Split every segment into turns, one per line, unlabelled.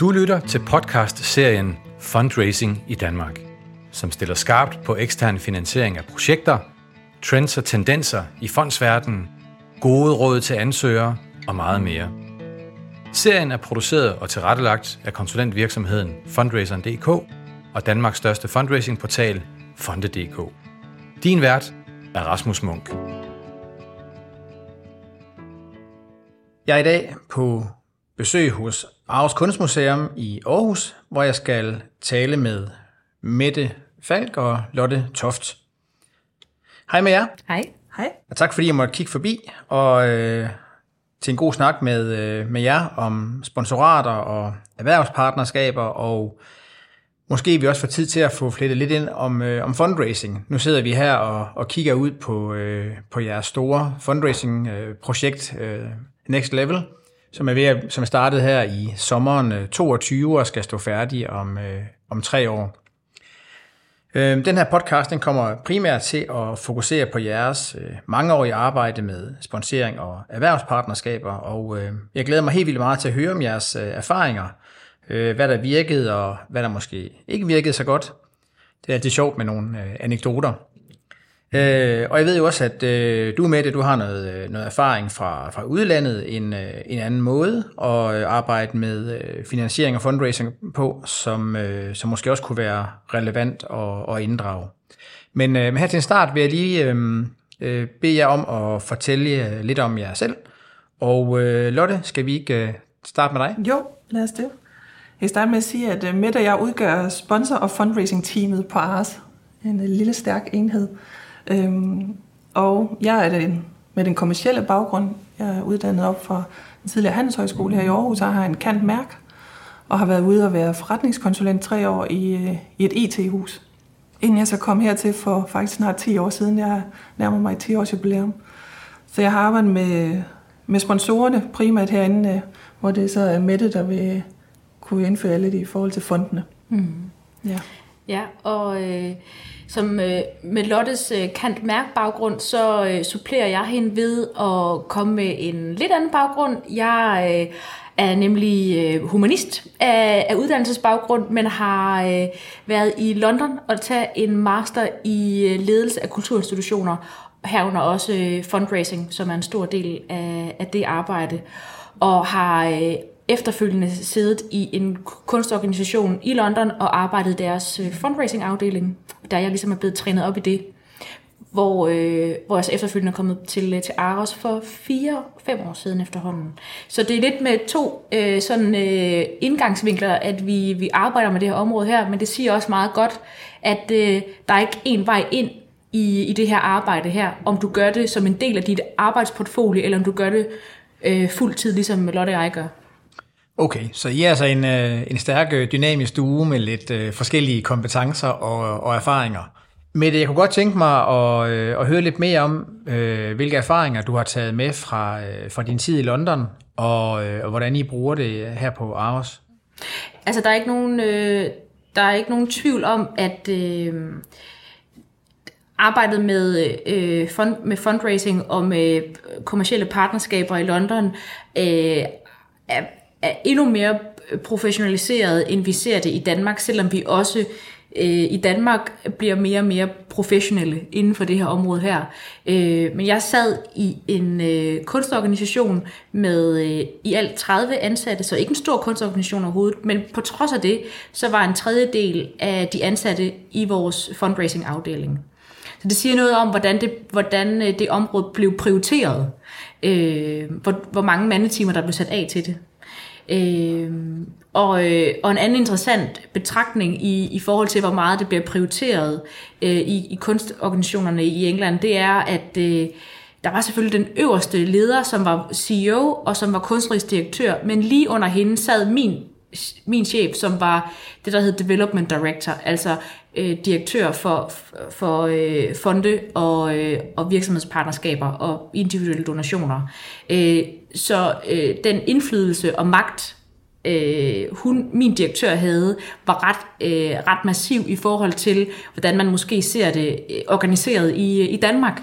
Du lytter til podcast-serien Fundraising i Danmark, som stiller skarpt på ekstern finansiering af projekter, trends og tendenser i fondsverdenen, gode råd til ansøgere og meget mere. Serien er produceret og tilrettelagt af konsulentvirksomheden Fundraiseren.dk og Danmarks største fundraisingportal Fonde.dk. Din vært er Rasmus Munk.
Jeg er i dag på besøg hos Aarhus Kunstmuseum i Aarhus, hvor jeg skal tale med Mette Falk og Lotte Toft. Hej med jer.
Hej.
Hej.
Og tak fordi jeg måtte kigge forbi og øh, til en god snak med, øh, med jer om sponsorater og erhvervspartnerskaber og Måske vi også får tid til at få flettet lidt ind om, øh, om fundraising. Nu sidder vi her og, og kigger ud på, øh, på jeres store fundraising-projekt øh, Next Level, som er, ved at, som er startet her i sommeren øh, 22 og skal stå færdig om, øh, om tre år. Øh, den her podcast den kommer primært til at fokusere på jeres øh, mangeårige arbejde med sponsering og erhvervspartnerskaber, og øh, jeg glæder mig helt vildt meget til at høre om jeres øh, erfaringer, øh, hvad der virkede og hvad der måske ikke virkede så godt. Det er altid sjovt med nogle øh, anekdoter. Øh, og jeg ved jo også, at øh, du med det, du har noget, øh, noget erfaring fra, fra udlandet, en, øh, en anden måde at øh, arbejde med øh, finansiering og fundraising på, som, øh, som måske også kunne være relevant at, at inddrage. Men øh, her til en start vil jeg lige øh, øh, bede jer om at fortælle lidt om jer selv. Og øh, Lotte, skal vi ikke øh, starte med dig?
Jo, lad os det. Jeg kan starte med at sige, at øh, Mette og jeg udgør sponsor- og fundraising-teamet på ARS. En lille, stærk enhed. Øhm, og jeg er den, med den kommercielle baggrund. Jeg er uddannet op fra en tidligere handelshøjskole her i Aarhus, og har en kant mærk, og har været ude og være forretningskonsulent tre år i, øh, i et e IT-hus. Inden jeg så kom hertil for faktisk snart 10 år siden, jeg nærmer mig 10 års jubilæum. Så jeg har arbejdet med, med sponsorerne primært herinde, øh, hvor det så er Mette, der vil kunne indføre de i forhold til fondene. Mm.
Ja ja, og øh, som øh, med Lottes øh, kant mærk baggrund, så øh, supplerer jeg hende ved at komme med en lidt anden baggrund. Jeg øh, er nemlig øh, humanist af, af uddannelsesbaggrund, men har øh, været i London og tage en master i øh, ledelse af kulturinstitutioner, herunder også øh, fundraising, som er en stor del af, af det arbejde, og har øh, efterfølgende siddet i en kunstorganisation i London og arbejdet deres øh, fundraising-afdeling, der jeg ligesom er blevet trænet op i det, hvor, øh, hvor jeg så efterfølgende er kommet til, øh, til Aros for fire-fem år siden efterhånden. Så det er lidt med to øh, sådan øh, indgangsvinkler, at vi, vi arbejder med det her område her, men det siger også meget godt, at øh, der er ikke en vej ind i, i det her arbejde her, om du gør det som en del af dit arbejdsportfolio, eller om du gør det øh, fuldtid, ligesom Lotte og jeg gør.
Okay, så I er altså en, øh, en stærk øh, dynamisk stue med lidt øh, forskellige kompetencer og, og erfaringer. Mette, jeg kunne godt tænke mig at, at høre lidt mere om, hvilke erfaringer du har taget med fra, fra din tid i London, og, og hvordan I bruger det her på Aarhus.
Altså, der er ikke nogen, øh, der er ikke nogen tvivl om, at øh, arbejdet med, øh, fund, med fundraising og med kommersielle partnerskaber i London øh, er, er endnu mere øh, professionaliseret, end vi ser det i Danmark, selvom vi også øh, i Danmark bliver mere og mere professionelle inden for det her område her. Øh, men jeg sad i en øh, kunstorganisation med øh, i alt 30 ansatte, så ikke en stor kunstorganisation overhovedet, men på trods af det, så var en tredjedel af de ansatte i vores fundraising-afdeling. Så det siger noget om, hvordan det, hvordan øh, det område blev prioriteret. Øh, hvor, hvor mange mandetimer, der blev sat af til det. Øh, og, øh, og en anden interessant betragtning i, i forhold til, hvor meget det bliver prioriteret øh, i, i kunstorganisationerne i England, det er, at øh, der var selvfølgelig den øverste leder, som var CEO og som var kunstnerisk direktør, men lige under hende sad min min chef, som var det, der hed Development Director, altså øh, direktør for, for øh, fonde og, øh, og virksomhedspartnerskaber og individuelle donationer. Øh, så øh, den indflydelse og magt, øh, hun, min direktør havde, var ret, øh, ret massiv i forhold til, hvordan man måske ser det øh, organiseret i, øh, i Danmark.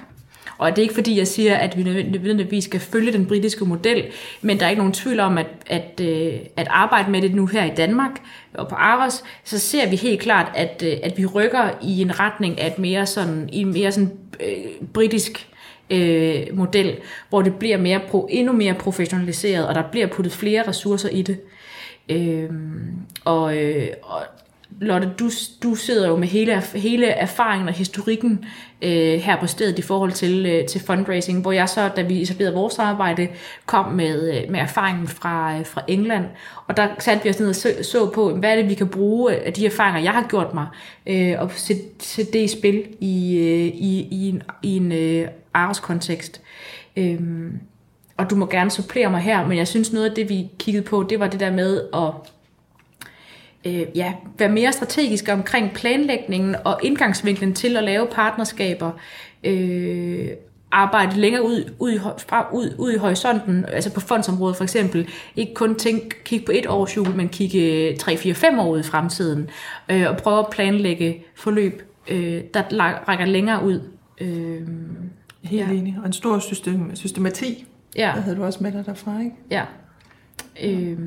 Og det er ikke fordi, jeg siger, at vi nødvendigvis skal følge den britiske model, men der er ikke nogen tvivl om, at, at, øh, at arbejde med det nu her i Danmark og på Aros, så ser vi helt klart, at, øh, at vi rykker i en retning af et mere sådan, i en mere sådan øh, britisk øh, model, hvor det bliver mere pro, endnu mere professionaliseret, og der bliver puttet flere ressourcer i det. Øh, og, øh, og Lotte, du, du sidder jo med hele, hele erfaringen og historikken øh, her på stedet i forhold til, øh, til fundraising, hvor jeg så, da vi etablerede vores arbejde, kom med, øh, med erfaringen fra, øh, fra England. Og der satte vi os ned og så, så på, hvad er det, vi kan bruge af de erfaringer, jeg har gjort mig, øh, og sætte, sætte det i spil i, øh, i, i en, i en øh, kontekst. Øh, og du må gerne supplere mig her, men jeg synes noget af det, vi kiggede på, det var det der med at øh, ja, være mere strategisk omkring planlægningen og indgangsvinklen til at lave partnerskaber, øh, arbejde længere ud, ud, i, fra, ud, ud i horisonten, altså på fondsområdet for eksempel, ikke kun tænke, kigge på et års jul, men kigge 3-4-5 år ud i fremtiden, øh, og prøve at planlægge forløb, øh, der rækker længere ud. Øh,
Helt ja. enig. Og en stor system, systemati, ja. der havde du også med dig derfra, ikke?
Ja. Øh,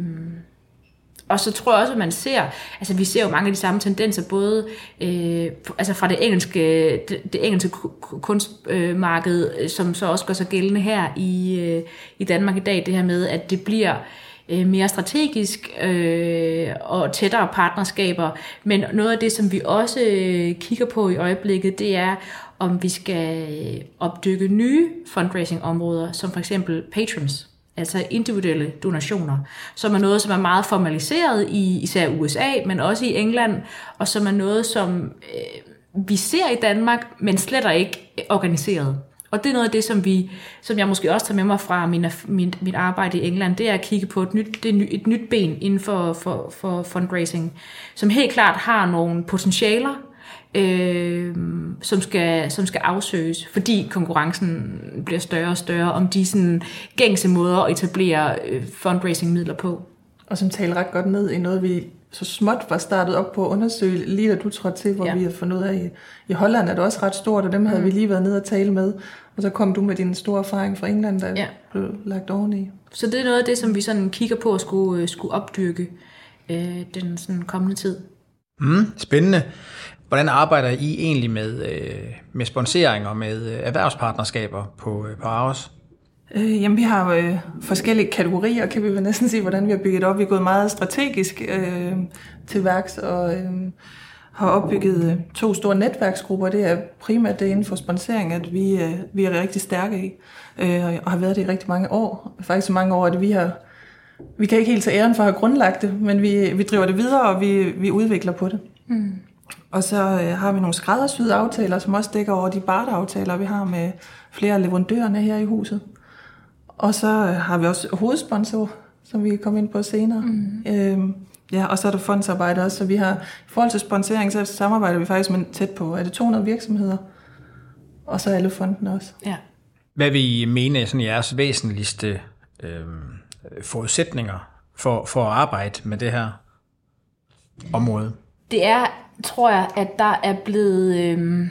og så tror jeg også, at man ser, altså vi ser jo mange af de samme tendenser, både øh, altså fra det engelske, det, det engelske kunstmarked, øh, som så også gør sig gældende her i, øh, i Danmark i dag, det her med, at det bliver øh, mere strategisk øh, og tættere partnerskaber. Men noget af det, som vi også øh, kigger på i øjeblikket, det er, om vi skal opdykke nye fundraising-områder, som for eksempel patrons altså individuelle donationer, som er noget, som er meget formaliseret i især USA, men også i England, og som er noget, som øh, vi ser i Danmark, men slet ikke organiseret. Og det er noget af det, som, vi, som jeg måske også tager med mig fra min, min, mit arbejde i England, det er at kigge på et nyt, det et nyt ben inden for, for, for fundraising, som helt klart har nogle potentialer, øh, som, skal, som skal afsøges, fordi konkurrencen bliver større og større om de sådan, gængse måder at etablere øh, fundraising-midler på.
Og som taler ret godt ned i noget, vi så småt var startet op på at undersøge, lige da du trådte til, hvor ja. vi har fundet ud af, i, i Holland er det også ret stort, og dem havde mm. vi lige været nede og tale med. Og så kom du med din store erfaring fra England, der ja. blev lagt oveni.
Så det er noget af det, som vi sådan kigger på at skulle, øh, skulle opdyrke øh, den sådan kommende tid.
Mm, spændende. Hvordan arbejder I egentlig med, øh, med sponsering og med øh, erhvervspartnerskaber på, øh, på Aarhus?
Øh, jamen, vi har øh, forskellige kategorier, kan vi vel næsten sige, hvordan vi har bygget op. Vi er gået meget strategisk øh, til værks og øh, har opbygget øh, to store netværksgrupper. Det er primært det inden for sponsering, at vi, øh, vi er rigtig stærke i, øh, og har været det i rigtig mange år. Faktisk så mange år, at vi har vi kan ikke helt tage æren for at have grundlagt det, men vi, vi driver det videre, og vi, vi udvikler på det. Mm. Og så øh, har vi nogle skræddersyde aftaler, som også dækker over de barteraftaler, vi har med flere af leverandørerne her i huset. Og så øh, har vi også hovedsponsor, som vi kan komme ind på senere. Mm. Øhm, ja, og så er der fondsarbejde også, så vi har, i forhold til sponsorering, så samarbejder vi faktisk med tæt på, er det 200 virksomheder, og så alle fondene også.
Ja.
Hvad vil I mene er sådan jeres væsentligste øh, forudsætninger for, for at arbejde med det her område?
Det er tror jeg, at der er blevet... Øh,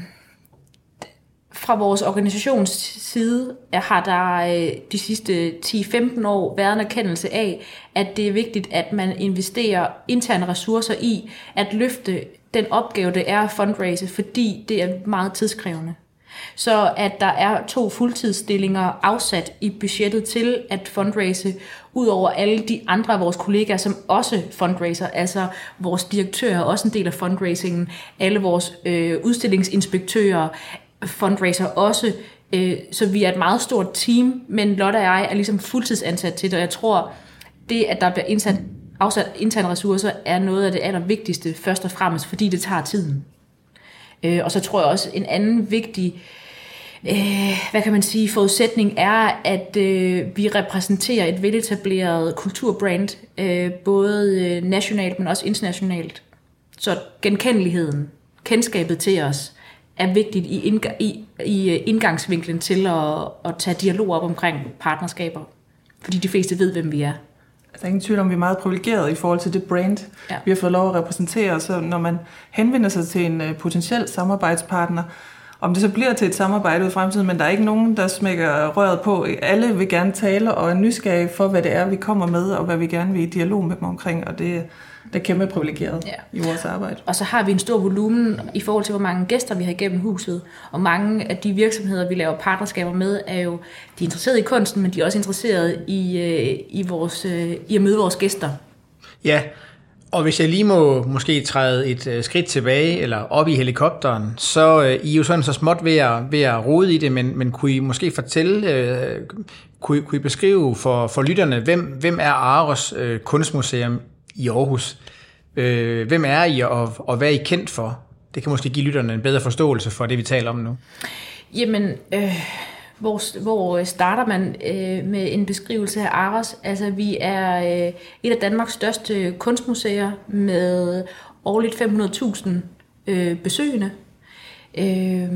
fra vores organisations side har der øh, de sidste 10-15 år været en erkendelse af, at det er vigtigt, at man investerer interne ressourcer i at løfte den opgave, det er at fundraise, fordi det er meget tidskrævende. Så at der er to fuldtidsstillinger afsat i budgettet til at fundraise, ud over alle de andre af vores kollegaer, som også fundraiser, altså vores direktør er også en del af fundraisingen, alle vores øh, udstillingsinspektører fundraiser også, øh, så vi er et meget stort team, men Lotte og jeg er ligesom fuldtidsansat til det, og jeg tror, det at der bliver indsat, afsat interne ressourcer, er noget af det allervigtigste, først og fremmest, fordi det tager tiden. Øh, og så tror jeg også, en anden vigtig øh, hvad kan man sige, forudsætning er, at øh, vi repræsenterer et veletableret kulturbrand, øh, både øh, nationalt, men også internationalt. Så genkendeligheden, kendskabet til os, er vigtigt i, indg- i, i øh, indgangsvinklen til at, at tage dialog op omkring partnerskaber. Fordi de fleste ved, hvem vi er.
Der er ingen tvivl om, vi er meget privilegerede i forhold til det brand, ja. vi har fået lov at repræsentere. Så når man henvender sig til en uh, potentiel samarbejdspartner, om det så bliver til et samarbejde i fremtiden, men der er ikke nogen, der smækker røret på. Alle vil gerne tale og er nysgerrige for, hvad det er, vi kommer med, og hvad vi gerne vil i dialog med dem omkring, og det, det er kæmpe privilegeret ja. i vores arbejde.
Og så har vi en stor volumen i forhold til, hvor mange gæster vi har igennem huset. Og mange af de virksomheder, vi laver partnerskaber med, er jo de er interesserede i kunsten, men de er også interesserede i, øh, i, vores, øh, i at møde vores gæster.
Ja, og hvis jeg lige må måske træde et øh, skridt tilbage, eller op i helikopteren, så øh, I er jo sådan så småt ved at, ved at rode i det, men, men kunne I måske fortælle, øh, kunne, I, kunne I beskrive for, for lytterne, hvem, hvem er Aros øh, Kunstmuseum i Aarhus? Øh, hvem er I, og, og hvad er I kendt for? Det kan måske give lytterne en bedre forståelse for det, vi taler om nu.
Jamen, øh, hvor, hvor starter man øh, med en beskrivelse af Aros? Altså, vi er øh, et af Danmarks største kunstmuseer med årligt 500.000 øh, besøgende. Øh,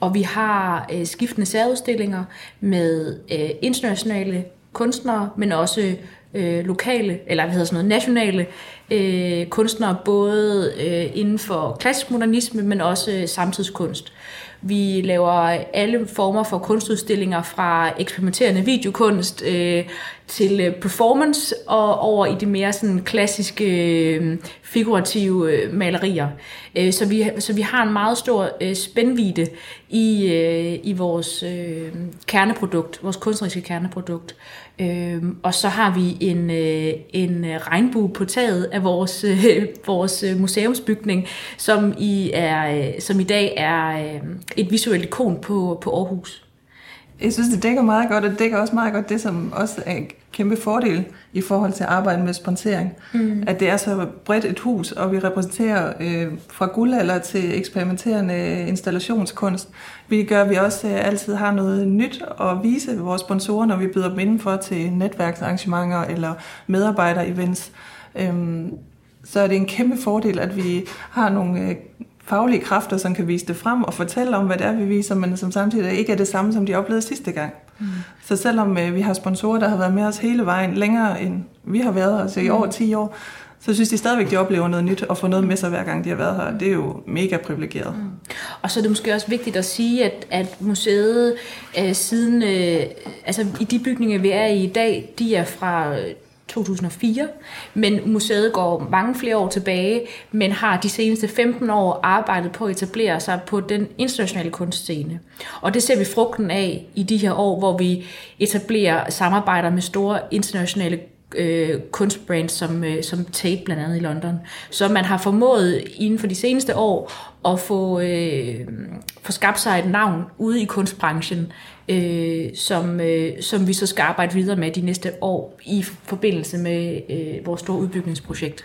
og vi har øh, skiftende særudstillinger med øh, internationale kunstnere, men også øh, lokale, eller hvad hedder sådan noget, nationale øh, kunstnere, både øh, inden for klassisk modernisme, men også øh, samtidskunst. Vi laver alle former for kunstudstillinger fra eksperimenterende videokunst øh, til øh, performance og over i de mere sådan klassiske øh, figurative øh, malerier. Øh, så, vi, så vi har en meget stor øh, spændvide i, øh, i vores øh, kerneprodukt, vores kunstneriske kerneprodukt. Øh, og så har vi en, øh, en øh, regnbue på taget af vores, øh, vores øh, museumsbygning, som i, er, øh, som i dag er øh, et visuelt ikon på, på Aarhus.
Jeg synes, det dækker meget godt, og det dækker også meget godt det, som også er en kæmpe fordel i forhold til at arbejde med sponsering. Mm. At det er så bredt et hus, og vi repræsenterer øh, fra guldalder til eksperimenterende installationskunst. Vi gør, at vi også øh, altid har noget nyt at vise vores sponsorer, når vi byder dem indenfor til netværksarrangementer eller medarbejder-events. Øhm, så er det en kæmpe fordel, at vi har nogle øh, faglige kræfter, som kan vise det frem og fortælle om, hvad det er, vi viser, men som samtidig ikke er det samme, som de oplevede sidste gang. Mm. Så selvom øh, vi har sponsorer, der har været med os hele vejen, længere end vi har været, altså i mm. over 10 år, så synes de stadigvæk, de oplever noget nyt og får noget med sig hver gang, de har været her. Det er jo mega privilegeret. Mm.
Og så er det måske også vigtigt at sige, at, at museet øh, siden, øh, altså i de bygninger, vi er i i dag, de er fra 2004, men museet går mange flere år tilbage, men har de seneste 15 år arbejdet på at etablere sig på den internationale kunstscene. Og det ser vi frugten af i de her år, hvor vi etablerer samarbejder med store internationale øh, kunstbrands som, øh, som Tate blandt andet i London. Så man har formået inden for de seneste år at få, øh, få skabt sig et navn ude i kunstbranchen, øh, som, øh, som vi så skal arbejde videre med de næste år i forbindelse med øh, vores store udbygningsprojekt.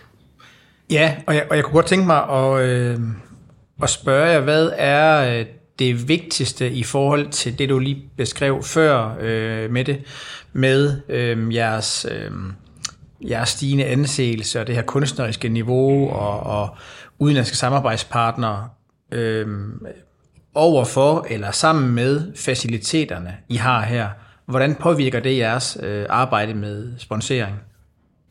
Ja, og jeg, og jeg kunne godt tænke mig at, øh, at spørge jer, hvad er øh, det vigtigste i forhold til det, du lige beskrev før øh, med det, med øh, jeres, øh, jeres stigende anseelse og det her kunstneriske niveau og, og udenlandske samarbejdspartnere øh, overfor eller sammen med faciliteterne, I har her. Hvordan påvirker det jeres øh, arbejde med sponsering?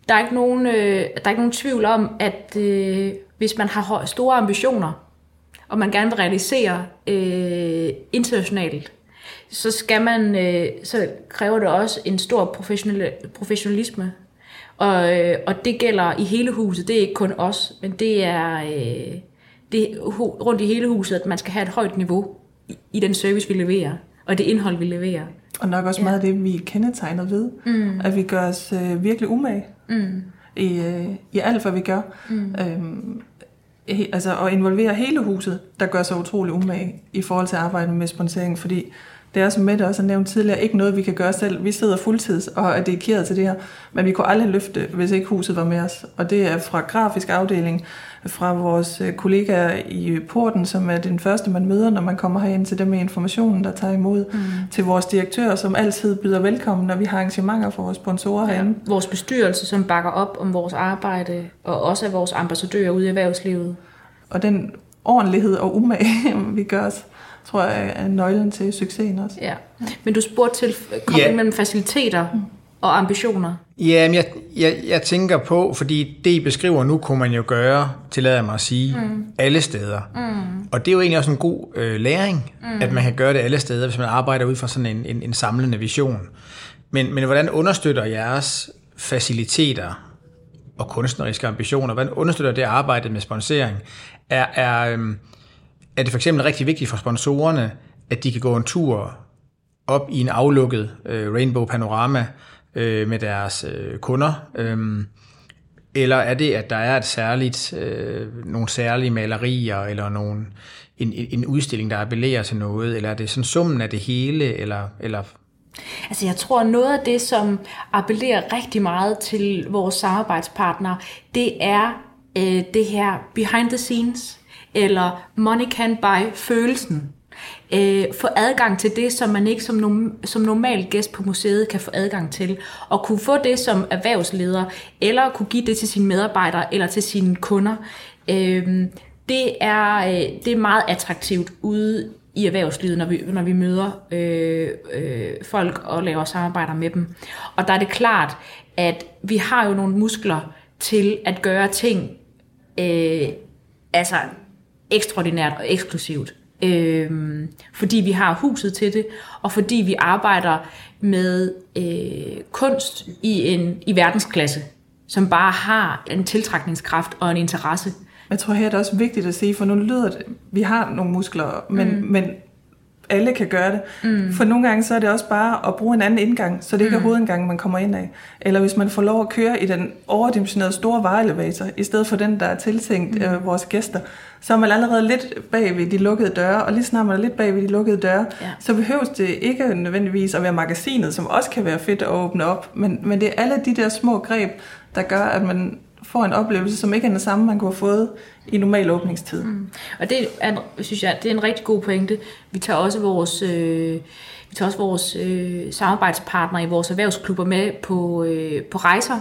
Der er ikke nogen, øh, der er ikke nogen tvivl om, at øh, hvis man har store ambitioner, og man gerne vil realisere øh, internationalt, så skal man, øh, så kræver det også en stor professionel, professionalisme. Og, øh, og det gælder i hele huset. Det er ikke kun os, men det er, øh, det er rundt i hele huset, at man skal have et højt niveau i, i den service, vi leverer, og det indhold, vi leverer.
Og nok også ja. meget af det, vi er kendetegnet ved. Mm. At vi gør os øh, virkelig umage mm. i, øh, i alt, hvad vi gør. Mm. Øhm, altså at involvere hele huset, der gør sig utrolig umage i forhold til at arbejde med sponsering, fordi det er, som Mette også har nævnt tidligere, ikke noget, vi kan gøre selv. Vi sidder fuldtids og er dedikeret til det her, men vi kunne aldrig løfte, hvis ikke huset var med os. Og det er fra grafisk afdeling, fra vores øh, kollegaer i porten, som er den første, man møder, når man kommer herind til dem med informationen, der tager imod, mm. til vores direktør, som altid byder velkommen, når vi har arrangementer for vores sponsorer ja. herinde.
Vores bestyrelse, som bakker op om vores arbejde, og også er vores ambassadører ude i erhvervslivet.
Og den ordentlighed og umage, vi gør os, tror jeg er nøglen til succesen også.
Ja. Men du spurgte til kobling ja. mellem faciliteter og ambitioner?
Ja, men jeg, jeg, jeg tænker på, fordi det, I beskriver nu, kunne man jo gøre, tillader mig at sige, mm. alle steder. Mm. Og det er jo egentlig også en god øh, læring, mm. at man kan gøre det alle steder, hvis man arbejder ud fra sådan en, en, en samlende vision. Men, men hvordan understøtter jeres faciliteter og kunstneriske ambitioner, hvordan understøtter det arbejdet med sponsering? Er, er, øhm, er det for eksempel rigtig vigtigt for sponsorerne, at de kan gå en tur op i en aflukket øh, Rainbow Panorama øh, med deres øh, kunder? Øh, eller er det, at der er et særligt, øh, nogle særlige malerier, eller nogle, en, en udstilling, der appellerer til noget? Eller er det sådan summen af det hele? Eller, eller
Altså jeg tror, noget af det, som appellerer rigtig meget til vores samarbejdspartnere, det er øh, det her behind the scenes, eller money can buy følelsen. Øh, få adgang til det, som man ikke som, nom- som normal gæst på museet kan få adgang til. Og kunne få det som erhvervsleder, eller kunne give det til sine medarbejdere, eller til sine kunder. Øh, det, er, øh, det er meget attraktivt ude i erhvervslivet, når vi, når vi møder øh, øh, folk og laver samarbejder med dem. Og der er det klart, at vi har jo nogle muskler til at gøre ting øh, altså ekstraordinært og eksklusivt. Øh, fordi vi har huset til det, og fordi vi arbejder med øh, kunst i en i verdensklasse, som bare har en tiltrækningskraft og en interesse.
Jeg tror her er det også vigtigt at sige, for nu lyder det, vi har nogle muskler, men, mm. men alle kan gøre det. Mm. For nogle gange så er det også bare at bruge en anden indgang, så det ikke mm. er hovedindgangen, man kommer ind af. Eller hvis man får lov at køre i den overdimensionerede store vareelevator, i stedet for den, der er tiltænkt mm. øh, vores gæster, så er man allerede lidt bag ved de lukkede døre, og lige snart man er lidt bag ved de lukkede døre, ja. så behøves det ikke nødvendigvis at være magasinet, som også kan være fedt at åbne op, men, men det er alle de der små greb, der gør, at man får en oplevelse, som ikke er den samme, man kunne have fået i normal åbningstid. Mm.
Og det er, synes jeg, det er en rigtig god pointe. Vi tager også vores, øh, vi tager også vores øh, samarbejdspartnere i vores erhvervsklubber med på, øh, på rejser,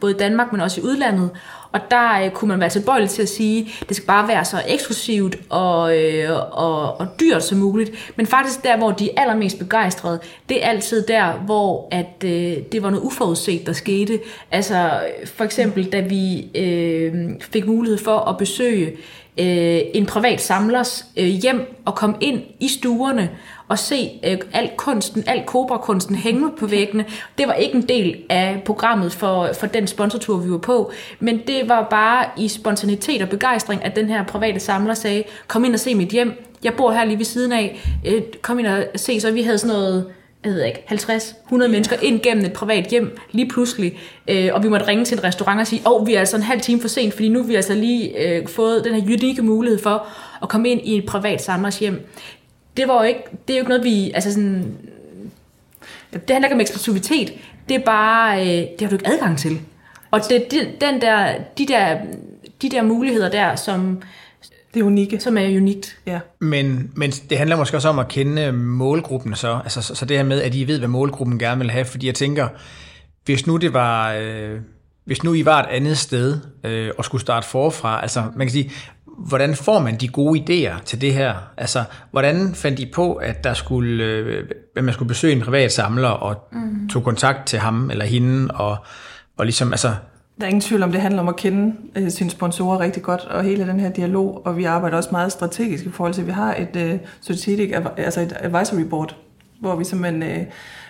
både i Danmark, men også i udlandet. Og der øh, kunne man være tilbøjelig til at sige, at det skal bare være så eksklusivt og, øh, og, og dyrt som muligt. Men faktisk der, hvor de er allermest begejstrede, det er altid der, hvor at, øh, det var noget uforudset, der skete. Altså for eksempel, da vi øh, fik mulighed for at besøge øh, en privat samlers øh, hjem og komme ind i stuerne og se øh, al kunsten, al kobra-kunsten hænge på væggene. Det var ikke en del af programmet for, for den sponsortur, vi var på, men det var bare i spontanitet og begejstring, at den her private samler sagde, kom ind og se mit hjem, jeg bor her lige ved siden af, øh, kom ind og se, så vi havde sådan noget jeg ved ikke, 50-100 mennesker ind gennem et privat hjem lige pludselig, øh, og vi måtte ringe til en restaurant og sige, åh, oh, vi er altså en halv time for sent, fordi nu har vi altså lige øh, fået den her unikke mulighed for at komme ind i et privat samlers hjem det var jo ikke, det er jo ikke noget, vi, altså sådan, det handler ikke om eksklusivitet, det er bare, øh, det har du ikke adgang til. Og det, det, den der, de, der, de der muligheder der, som,
det er unikke.
Som er unikt.
Ja. Men, men det handler måske også om at kende målgruppen så. Altså, så, så det her med, at I ved, hvad målgruppen gerne vil have. Fordi jeg tænker, hvis nu det var... Øh, hvis nu I var et andet sted øh, og skulle starte forfra, altså man kan sige, hvordan får man de gode idéer til det her? Altså, hvordan fandt I på, at der skulle, øh, at man skulle besøge en privat samler og mm. tog kontakt til ham eller hende og, og ligesom, altså...
Der er ingen tvivl om, det handler om at kende øh, sine sponsorer rigtig godt, og hele den her dialog, og vi arbejder også meget strategisk i forhold til, at vi har et øh, strategic, altså et advisory board, hvor vi simpelthen øh,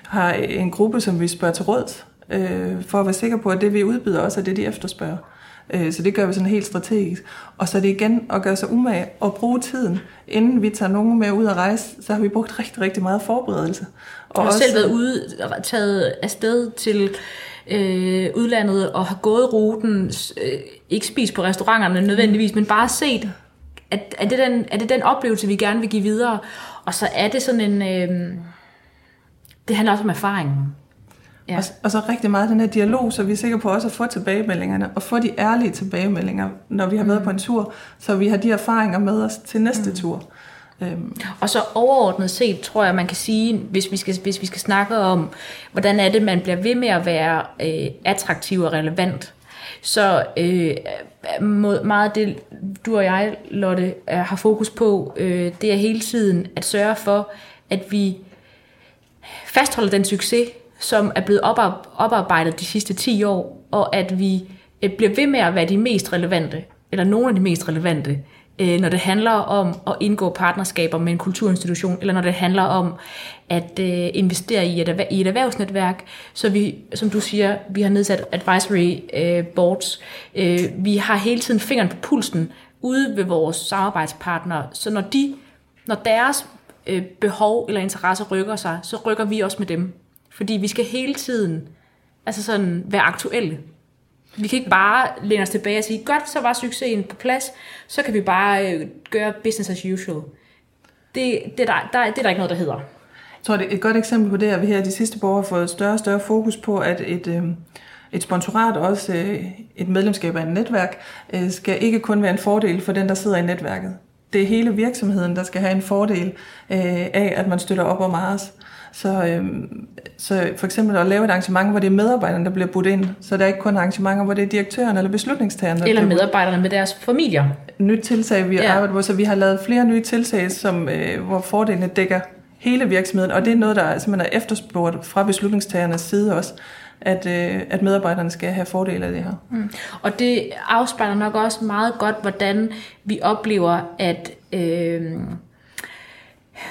har en gruppe, som vi spørger til råd, øh, for at være sikre på, at det vi udbyder også er det, de efterspørger. Øh, så det gør vi sådan helt strategisk. Og så er det igen at gøre sig umage og bruge tiden, inden vi tager nogen med ud at rejse, så har vi brugt rigtig, rigtig meget forberedelse.
Og du har også, selv været ude, taget afsted til øh, udlandet og har gået ruten, øh, ikke spist på restauranterne nødvendigvis, men bare set, at, er, det den, er det den oplevelse, vi gerne vil give videre. Og så er det sådan en... Øh, det handler også om erfaringen.
Ja. Og, og så rigtig meget den her dialog, så vi er sikre på også at få tilbagemeldingerne, og få de ærlige tilbagemeldinger, når vi har været mm. på en tur, så vi har de erfaringer med os til næste mm. tur.
Øhm. Og så overordnet set, tror jeg, man kan sige, hvis vi skal, hvis vi skal snakke om, hvordan er det, man bliver ved med at være øh, attraktiv og relevant, så øh, meget af det, du og jeg, Lotte, øh, har fokus på, øh, det er hele tiden at sørge for, at vi fastholder den succes, som er blevet oparbejdet de sidste 10 år, og at vi øh, bliver ved med at være de mest relevante, eller nogle af de mest relevante, øh, når det handler om at indgå partnerskaber med en kulturinstitution, eller når det handler om at øh, investere i et, i et erhvervsnetværk. Så vi, som du siger, vi har nedsat advisory øh, boards. Øh, vi har hele tiden fingeren på pulsen ude ved vores samarbejdspartnere, så når de, når deres øh, behov eller interesser rykker sig, så rykker vi også med dem. Fordi vi skal hele tiden altså sådan, være aktuelle. Vi kan ikke bare læne os tilbage og sige, godt, så var succesen på plads, så kan vi bare øh, gøre business as usual. Det, det, der, der, det er der ikke noget, der hedder.
Jeg tror, det er et godt eksempel på det, at vi her de sidste år har fået større og større fokus på, at et, øh, et sponsorat, også øh, et medlemskab af et netværk, øh, skal ikke kun være en fordel for den, der sidder i netværket. Det er hele virksomheden, der skal have en fordel øh, af, at man støtter op om Mars. Så, øhm, så for eksempel at lave et arrangement, hvor det er medarbejderne, der bliver budt ind, så der er ikke kun arrangementer, hvor det er direktøren eller beslutningstagerne.
Eller medarbejderne med deres familier.
Nyt tiltag, vi har ja. arbejdet på, så vi har lavet flere nye tiltag, som, øh, hvor fordelene dækker hele virksomheden, og det er noget, der simpelthen er efterspurgt fra beslutningstagernes side også, at, øh, at medarbejderne skal have fordele af det her. Mm.
Og det afspejler nok også meget godt, hvordan vi oplever, at øh,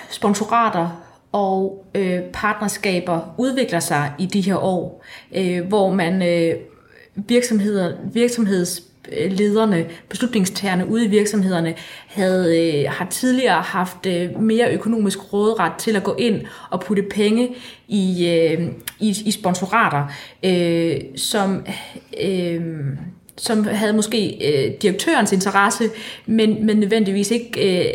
sponsorater og øh, partnerskaber udvikler sig i de her år, øh, hvor man øh, virksomheder, virksomhedslederne, beslutningstagerne ude i virksomhederne, havde, øh, har tidligere haft øh, mere økonomisk råderet til at gå ind og putte penge i, øh, i, i sponsorater, øh, som... Øh, som havde måske øh, direktørens interesse, men, men nødvendigvis ikke øh,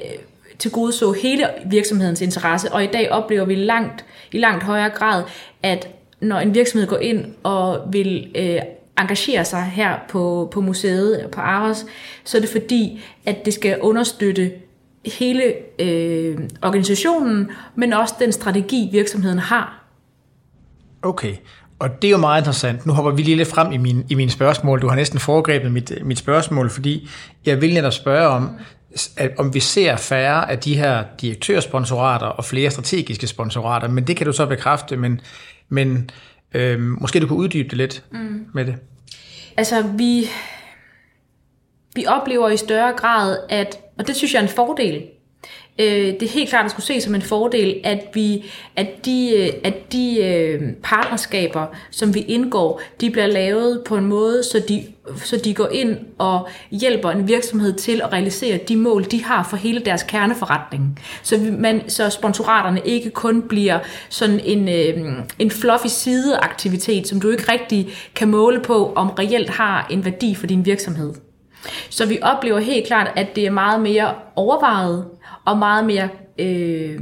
til gode så hele virksomhedens interesse, og i dag oplever vi langt, i langt højere grad, at når en virksomhed går ind og vil øh, engagere sig her på, på museet, på Aros, så er det fordi, at det skal understøtte hele øh, organisationen, men også den strategi, virksomheden har.
Okay, og det er jo meget interessant. Nu hopper vi lige lidt frem i mine, i mine spørgsmål. Du har næsten foregrebet mit, mit spørgsmål, fordi jeg vil netop spørge om, at om vi ser færre af de her direktørsponsorater og flere strategiske sponsorater, men det kan du så bekræfte, men, men øh, måske du kunne uddybe det lidt mm. med det.
Altså, vi, vi oplever i større grad, at, og det synes jeg er en fordel, øh, det er helt klart at skulle se som en fordel, at vi, at de, øh, at de øh, partnerskaber, som vi indgår, de bliver lavet på en måde, så de, så de går ind og hjælper en virksomhed til at realisere de mål, de har for hele deres kerneforretning. Så, man, så sponsoraterne ikke kun bliver sådan en, øh, en fluffy sideaktivitet, som du ikke rigtig kan måle på, om reelt har en værdi for din virksomhed. Så vi oplever helt klart, at det er meget mere overvejet, og meget mere... Øh,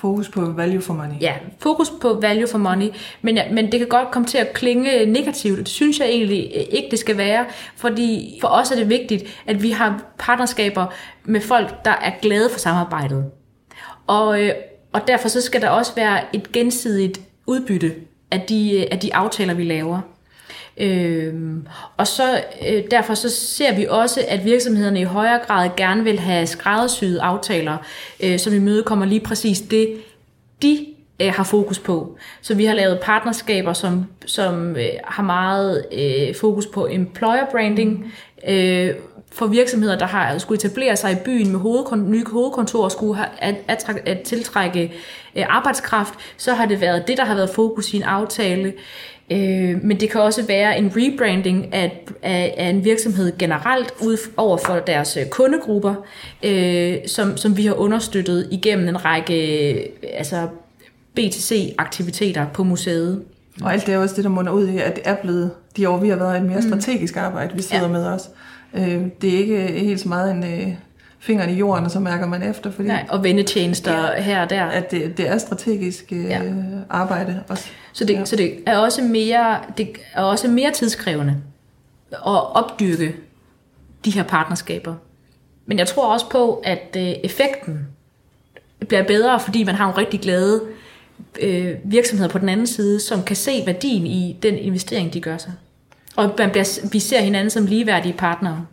Fokus på value for money.
Ja, fokus på value for money, men, men det kan godt komme til at klinge negativt, det synes jeg egentlig ikke, det skal være, fordi for os er det vigtigt, at vi har partnerskaber med folk, der er glade for samarbejdet. Og, øh, og derfor så skal der også være et gensidigt udbytte af de, af de aftaler, vi laver. Øhm, og så øh, derfor så ser vi også, at virksomhederne i højere grad gerne vil have skræddersyede aftaler, øh, som imødekommer lige præcis det, de øh, har fokus på. Så vi har lavet partnerskaber, som, som øh, har meget øh, fokus på employer branding, øh, for virksomheder, der har skulle etablere sig i byen med hovedkon- nye hovedkontor og skulle have, at, at, at tiltrække øh, arbejdskraft, så har det været det, der har været fokus i en aftale. Øh, men det kan også være en rebranding af, af, af en virksomhed generelt ud over for deres øh, kundegrupper, øh, som, som vi har understøttet igennem en række altså BTC-aktiviteter på museet.
Og alt det er også det, der munder ud i, at det er blevet de år, vi har været et mere mm. strategisk arbejde, vi sidder ja. med os. Øh, det er ikke helt så meget en øh, fingeren i jorden, og så mærker man efter. Fordi,
Nej, og vendetjenester ja, her og der.
At det, det er strategisk øh, ja. arbejde også.
Så det, ja. så det er også mere, det er også mere tidskrævende at opdyrke de her partnerskaber. Men jeg tror også på, at øh, effekten bliver bedre, fordi man har en rigtig glade øh, virksomheder på den anden side, som kan se værdien i den investering, de gør sig. Og man bliver, vi ser hinanden som ligeværdige partnere.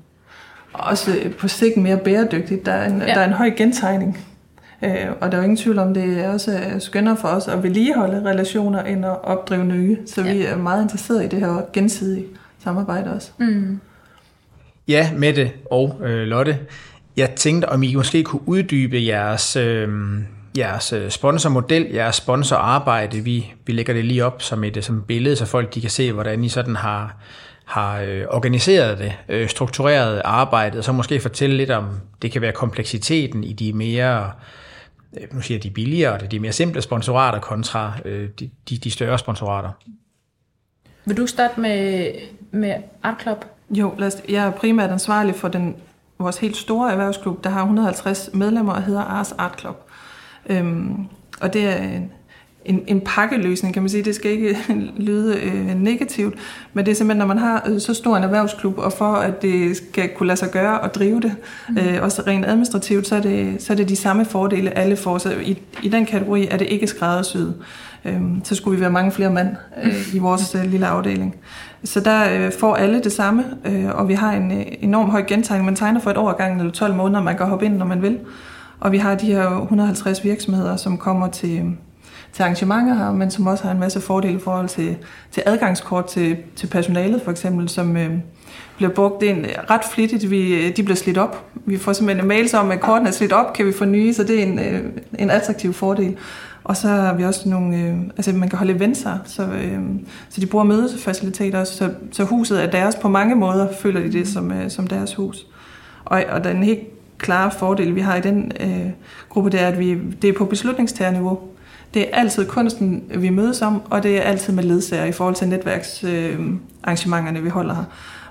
Også på sigt mere bæredygtigt. Der er en, ja. der er en høj gentegning Øh, og der er jo ingen tvivl om, det er også skønner for os at vedligeholde relationer, end at opdrive nye. Så ja. vi er meget interesserede i det her gensidige samarbejde også. Mm.
Ja, Mette og øh, Lotte. Jeg tænkte, om I måske kunne uddybe jeres, øh, jeres øh, sponsormodel, jeres sponsorarbejde. Vi, vi lægger det lige op som et som billede, så folk de kan se, hvordan I sådan har, har øh, organiseret det, øh, struktureret arbejdet, og så måske fortælle lidt om, det kan være kompleksiteten i de mere, øh, nu siger jeg de billigere, de mere simple sponsorater kontra øh, de, de, de større sponsorater.
Vil du starte med, med Art Club?
Jo, lad os, jeg er primært ansvarlig for den, vores helt store erhvervsklub, der har 150 medlemmer og hedder Ars Art Club. Øhm, og det er en, en, en pakkeløsning, kan man sige. Det skal ikke lyde øh, negativt, men det er simpelthen, når man har øh, så stor en erhvervsklub, og for at det skal kunne lade sig gøre at drive det, mm. øh, også rent administrativt, så er, det, så er det de samme fordele, alle får. Så i, i den kategori er det ikke skræddersyet. Øh, så skulle vi være mange flere mand øh, i vores øh, lille afdeling. Så der øh, får alle det samme, øh, og vi har en øh, enorm høj gentegning. Man tegner for et år gang eller 12 måneder, man kan hoppe ind, når man vil. Og vi har de her 150 virksomheder, som kommer til, til arrangementer her, men som også har en masse fordele i forhold til, til adgangskort til, til personalet for eksempel, som øh, bliver brugt ind ret flittigt. Vi, de bliver slidt op. Vi får simpelthen en mail om, at kortene er slidt op, kan vi få nye, så det er en, øh, en attraktiv fordel. Og så har vi også nogle, øh, altså man kan holde events her, så, øh, så de bruger mødefaciliteter også, så, så huset er deres på mange måder, føler de det som, øh, som deres hus. Og, og den helt klare fordel, vi har i den øh, gruppe, det er, at vi, det er på beslutningstagerniveau. Det er altid kunsten, vi mødes om, og det er altid med ledsager i forhold til netværksarrangementerne, øh, vi holder her.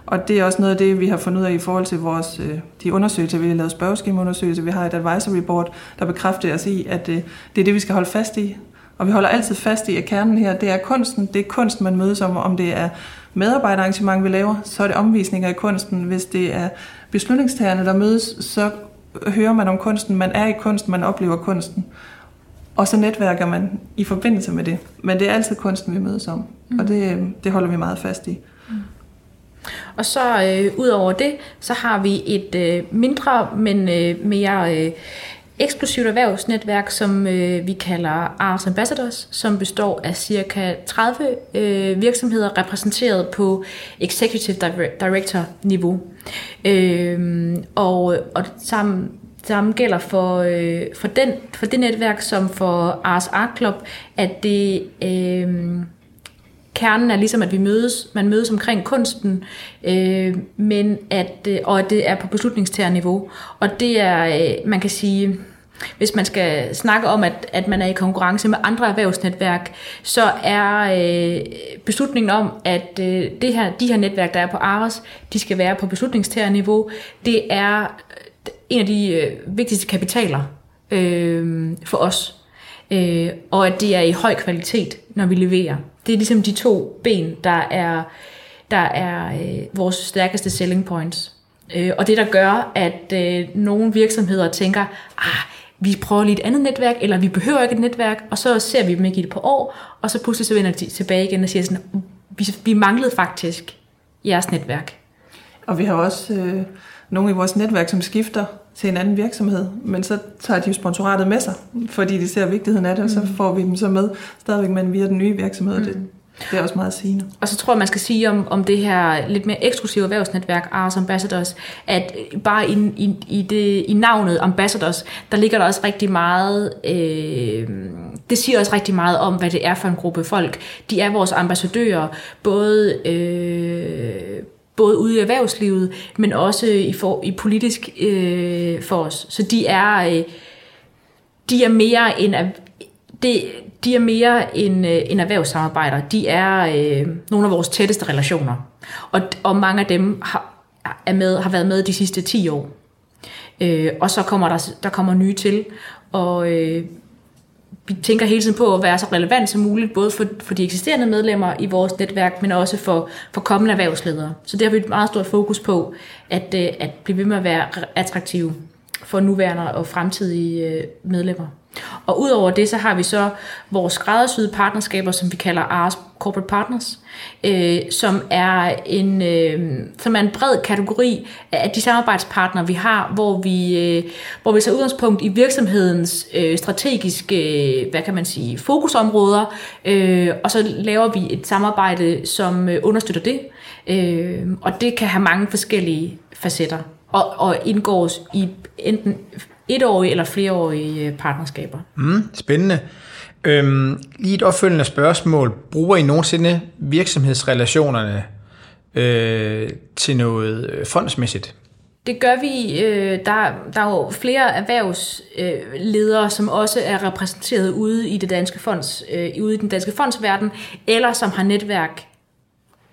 Og det er også noget af det, vi har fundet ud af i forhold til vores, øh, de undersøgelser, vi har lavet spørgeskemaundersøgelser. Vi har et advisory board, der bekræfter os i, at det, øh, det er det, vi skal holde fast i. Og vi holder altid fast i, at kernen her, det er kunsten. Det er kunst, man mødes om. Om det er medarbejderarrangement, vi laver, så er det omvisninger i kunsten. Hvis det er beslutningstagerne, der mødes, så hører man om kunsten. Man er i kunsten, man oplever kunsten. Og så netværker man i forbindelse med det. Men det er altid kunsten, vi mødes om. Mm. Og det, det holder vi meget fast i. Mm.
Og så øh, ud over det, så har vi et øh, mindre, men øh, mere øh, eksplosivt erhvervsnetværk, som øh, vi kalder Ars Ambassadors, som består af cirka 30 øh, virksomheder repræsenteret på Executive Director-niveau. Øh, og, og sammen samme gælder for, øh, for, den, for det netværk som for Ars Art Club, at det øh, kernen er ligesom, at vi mødes, man mødes omkring kunsten, øh, men at, øh, og at det er på beslutningstagerniveau. Og det er, øh, man kan sige, hvis man skal snakke om, at, at man er i konkurrence med andre erhvervsnetværk, så er øh, beslutningen om, at øh, det her, de her netværk, der er på ARES, de skal være på beslutningstagerniveau, det er en af de øh, vigtigste kapitaler øh, for os. Øh, og at det er i høj kvalitet, når vi leverer. Det er ligesom de to ben, der er, der er øh, vores stærkeste selling points. Øh, og det, der gør, at øh, nogle virksomheder tænker, ah, vi prøver lige et andet netværk, eller vi behøver ikke et netværk, og så ser vi dem ikke i et par år, og så pludselig så vender de tilbage igen og siger sådan, vi, vi manglede faktisk jeres netværk.
Og vi har også øh, nogle i vores netværk, som skifter til en anden virksomhed, men så tager de jo sponsoratet med sig, fordi de ser vigtigheden af det, og så mm. får vi dem så med stadigvæk, men via den nye virksomhed. Mm. Det, det er også meget sigende.
Og så tror jeg, man skal sige om, om det her lidt mere eksklusive erhvervsnetværk, Ars Ambassadors, at bare i, i, i, det, i navnet Ambassadors, der ligger der også rigtig meget, øh, det siger også rigtig meget om, hvad det er for en gruppe folk. De er vores ambassadører, både øh, både ude i erhvervslivet, men også øh, i, for, i politisk øh, for os. Så de er, øh, de er mere end det, de er mere end, øh, end erhvervssamarbejder. De er øh, nogle af vores tætteste relationer. Og, og mange af dem har, er med, har været med de sidste 10 år. Øh, og så kommer der, der kommer nye til. Og øh, vi tænker hele tiden på at være så relevant som muligt, både for, for de eksisterende medlemmer i vores netværk, men også for, for kommende erhvervsledere. Så det har vi et meget stort fokus på, at, øh, at blive ved med at være attraktive for nuværende og fremtidige øh, medlemmer. Og udover det, så har vi så vores skræddersyde partnerskaber, som vi kalder Ars Corporate Partners, øh, som, er en, øh, som er en bred kategori af de samarbejdspartnere, vi har, hvor vi, øh, hvor vi tager udgangspunkt i virksomhedens øh, strategiske, hvad kan man sige, fokusområder, øh, og så laver vi et samarbejde, som øh, understøtter det. Øh, og det kan have mange forskellige facetter og, og indgås i enten etårige eller flereårige øh, partnerskaber.
Mm, spændende. Øhm, lige et opfølgende spørgsmål. Bruger I nogensinde virksomhedsrelationerne øh, til noget øh, fondsmæssigt?
Det gør vi. Øh, der, der er jo flere erhvervsledere, som også er repræsenteret ude i det danske fonds, øh, ude i den danske fondsverden, eller som har netværk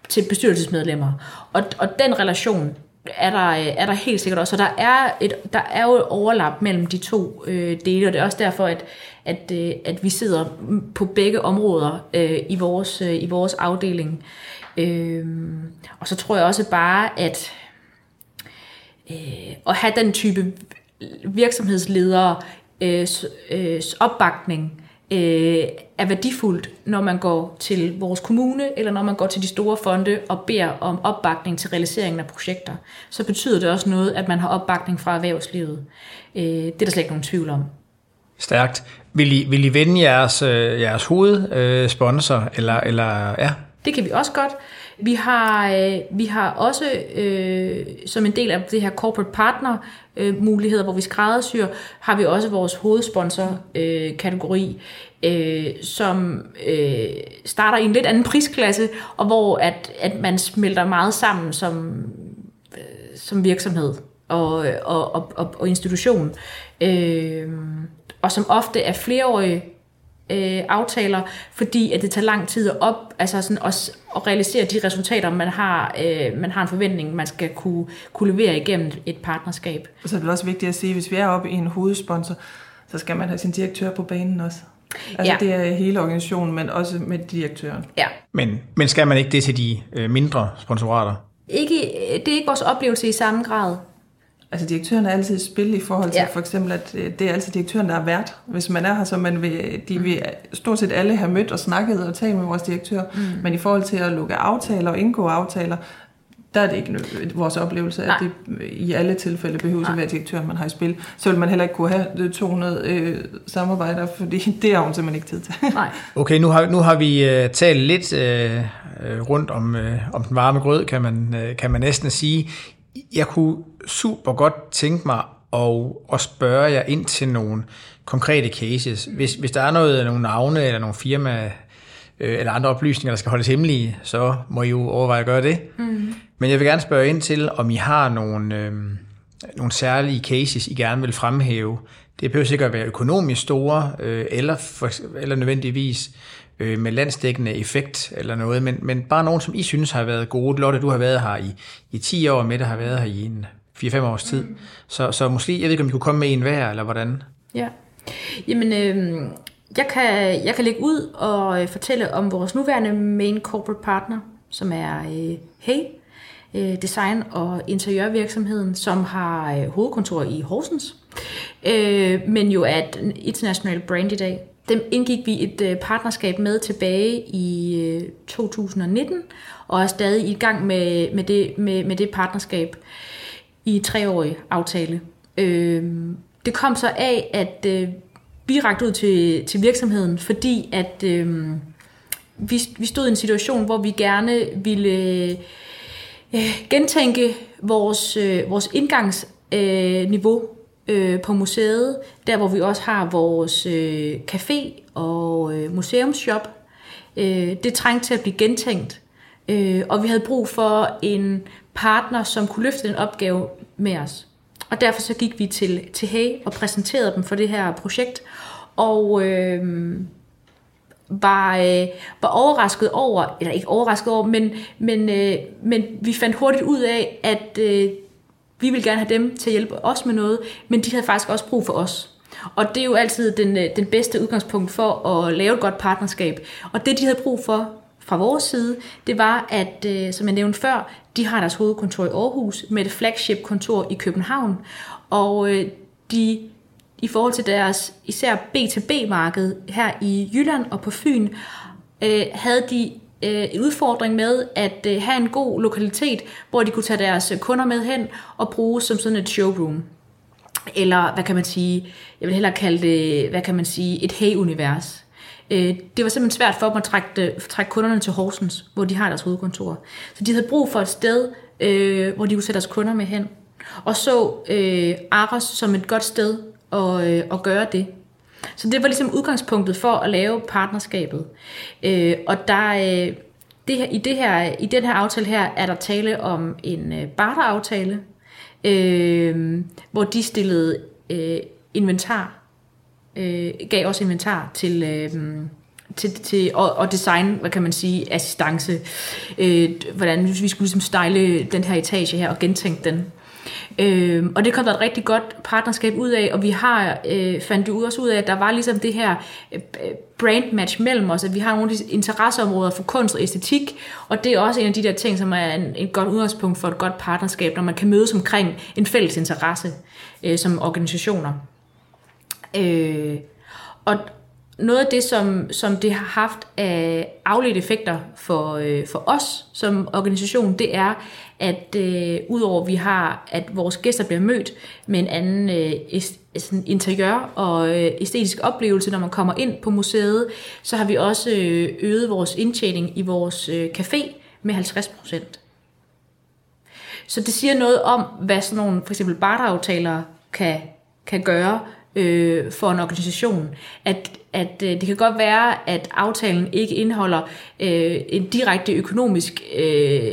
til bestyrelsesmedlemmer. Og, og den relation, er der, øh, er der helt sikkert også. Og der er, et, der er jo et overlap mellem de to øh, dele, og det er også derfor, at, at, øh, at vi sidder på begge områder øh, i, vores, øh, i vores afdeling. Øh, og så tror jeg også bare, at øh, at have den type virksomhedsledere øh, øh, opbakning øh, er værdifuldt, når man går til vores kommune, eller når man går til de store fonde og beder om opbakning til realiseringen af projekter. Så betyder det også noget, at man har opbakning fra erhvervslivet. Øh, det er der slet ikke nogen tvivl om.
Stærkt. Vil I, vil I vende jeres, øh, jeres hovedsponsor, øh, eller, eller ja?
Det kan vi også godt. Vi har, øh, vi har også øh, som en del af det her corporate partner øh, muligheder, hvor vi skræddersyr, har vi også vores hovedsponsor øh, kategori, øh, som øh, starter i en lidt anden prisklasse, og hvor at, at man smelter meget sammen som, øh, som virksomhed og, og, og, og institution. Øh, og som ofte er flereårige øh, aftaler, fordi at det tager lang tid at, op, altså sådan at, at realisere de resultater, man har, øh, man har en forventning, man skal kunne, kunne levere igennem et partnerskab.
Og så er det også vigtigt at sige, at hvis vi er oppe i en hovedsponsor, så skal man have sin direktør på banen også. Altså ja. det er hele organisationen, men også med direktøren.
Ja.
Men, men skal man ikke det til de øh, mindre sponsorater?
Ikke, det er ikke vores oplevelse i samme grad.
Altså direktøren er altid i spil i forhold til ja. for eksempel, at øh, det er altid direktøren, der er vært. Hvis man er her, så man vil, de vil stort set alle have mødt og snakket og talt med vores direktør. Mm. Men i forhold til at lukke aftaler og indgå aftaler, der er det ikke vores oplevelse, Nej. at det i alle tilfælde behøver at være direktøren, man har i spil. Så vil man heller ikke kunne have 200 øh, samarbejder, fordi det har hun simpelthen ikke tid til.
Nej.
Okay, nu har, nu har vi uh, talt lidt uh, rundt om, uh, om den varme grød, kan man, uh, kan man næsten sige. Jeg kunne super godt tænke mig at, at spørge jer ind til nogle konkrete cases. Hvis, hvis der er noget, nogle navne eller nogle firma øh, eller andre oplysninger, der skal holdes hemmelige, så må I jo overveje at gøre det. Mm. Men jeg vil gerne spørge ind til, om I har nogle, øh, nogle særlige cases, I gerne vil fremhæve. Det behøver sikkert at være økonomisk store, øh, eller, for, eller nødvendigvis øh, med landsdækkende effekt eller noget, men, men bare nogen, som I synes har været gode. Lotte, du har været her i, i 10 år, med der har været her i en 4-5 års tid. Mm. Så, så måske, jeg ved ikke, om I kunne komme med en hver, eller hvordan?
Ja, jamen, øh, jeg, kan, jeg kan lægge ud og øh, fortælle om vores nuværende main corporate partner, som er øh, Hey, øh, design- og interiørvirksomheden, som har øh, hovedkontor i Horsens, øh, men jo er et internationalt brand i dag. Dem indgik vi et øh, partnerskab med tilbage i øh, 2019, og er stadig i gang med, med, det, med, med det partnerskab i treårig aftale. Øh, det kom så af, at øh, vi rakte ud til, til virksomheden, fordi at øh, vi, vi stod i en situation, hvor vi gerne ville øh, gentænke vores, øh, vores indgangsniveau øh, Øh, på museet, der hvor vi også har vores øh, café og øh, museumsshop. Øh, det trængte til at blive gentænkt, øh, og vi havde brug for en partner, som kunne løfte den opgave med os. Og derfor så gik vi til, til Hey og præsenterede dem for det her projekt, og øh, var, øh, var overrasket over, eller ikke overrasket over, men, men, øh, men vi fandt hurtigt ud af, at øh, vi ville gerne have dem til at hjælpe os med noget, men de havde faktisk også brug for os. Og det er jo altid den, øh, den bedste udgangspunkt for at lave et godt partnerskab. Og det, de havde brug for fra vores side, det var, at, øh, som jeg nævnte før, de har deres hovedkontor i Aarhus med et flagship-kontor i København. Og øh, de i forhold til deres især B2B-marked her i Jylland og på Fyn, øh, havde de øh, en udfordring med at øh, have en god lokalitet, hvor de kunne tage deres kunder med hen og bruge som sådan et showroom. Eller hvad kan man sige, jeg vil hellere kalde det, hvad kan man sige, et hey-univers. Øh, det var simpelthen svært for dem at trække, trække kunderne til Horsens, hvor de har deres hovedkontor. Så de havde brug for et sted, øh, hvor de kunne sætte deres kunder med hen. Og så øh, Aros som et godt sted at, øh, at gøre det. Så det var ligesom udgangspunktet for at lave partnerskabet. Øh, og der, øh, det her, i, det her, i den her aftale her er der tale om en øh, barteraftale, øh, hvor de stillede øh, inventar, øh, gav også inventar til... Øh, til, til og, og design, hvad kan man sige, assistance, øh, hvordan vi skulle ligesom style den her etage her og gentænke den. Øh, og det kom der et rigtig godt partnerskab ud af, og vi har øh, fandt jo også ud af, at der var ligesom det her øh, brand match mellem os, at vi har nogle af de interesseområder for kunst og æstetik, og det er også en af de der ting, som er en, et godt udgangspunkt for et godt partnerskab, når man kan mødes omkring en fælles interesse øh, som organisationer. Øh, og, noget af det, som, som det har haft af afledte effekter for, øh, for os som organisation, det er, at øh, udover vi har, at vores gæster bliver mødt med en anden øh, sådan interiør og øh, æstetisk oplevelse, når man kommer ind på museet, så har vi også øh, øget vores indtjening i vores øh, café med 50 procent. Så det siger noget om, hvad sådan nogle for eksempel barteraftaler kan, kan gøre øh, for en organisation. At, at øh, det kan godt være, at aftalen ikke indeholder øh, en direkte økonomisk øh,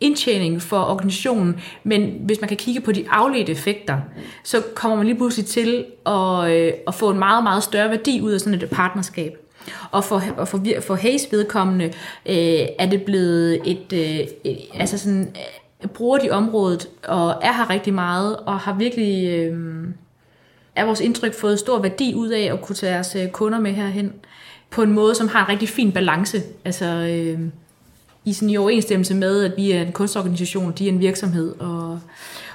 indtjening for organisationen, men hvis man kan kigge på de afledte effekter, så kommer man lige pludselig til at, øh, at få en meget, meget større værdi ud af sådan et partnerskab. Og for, og for, for Hayes vedkommende øh, er det blevet et, øh, et altså sådan, øh, bruger de området og er her rigtig meget og har virkelig øh, er vores indtryk fået stor værdi ud af at kunne tage deres øh, kunder med herhen på en måde, som har en rigtig fin balance. Altså øh, i, sådan, i overensstemmelse med, at vi er en kunstorganisation, de er en virksomhed og,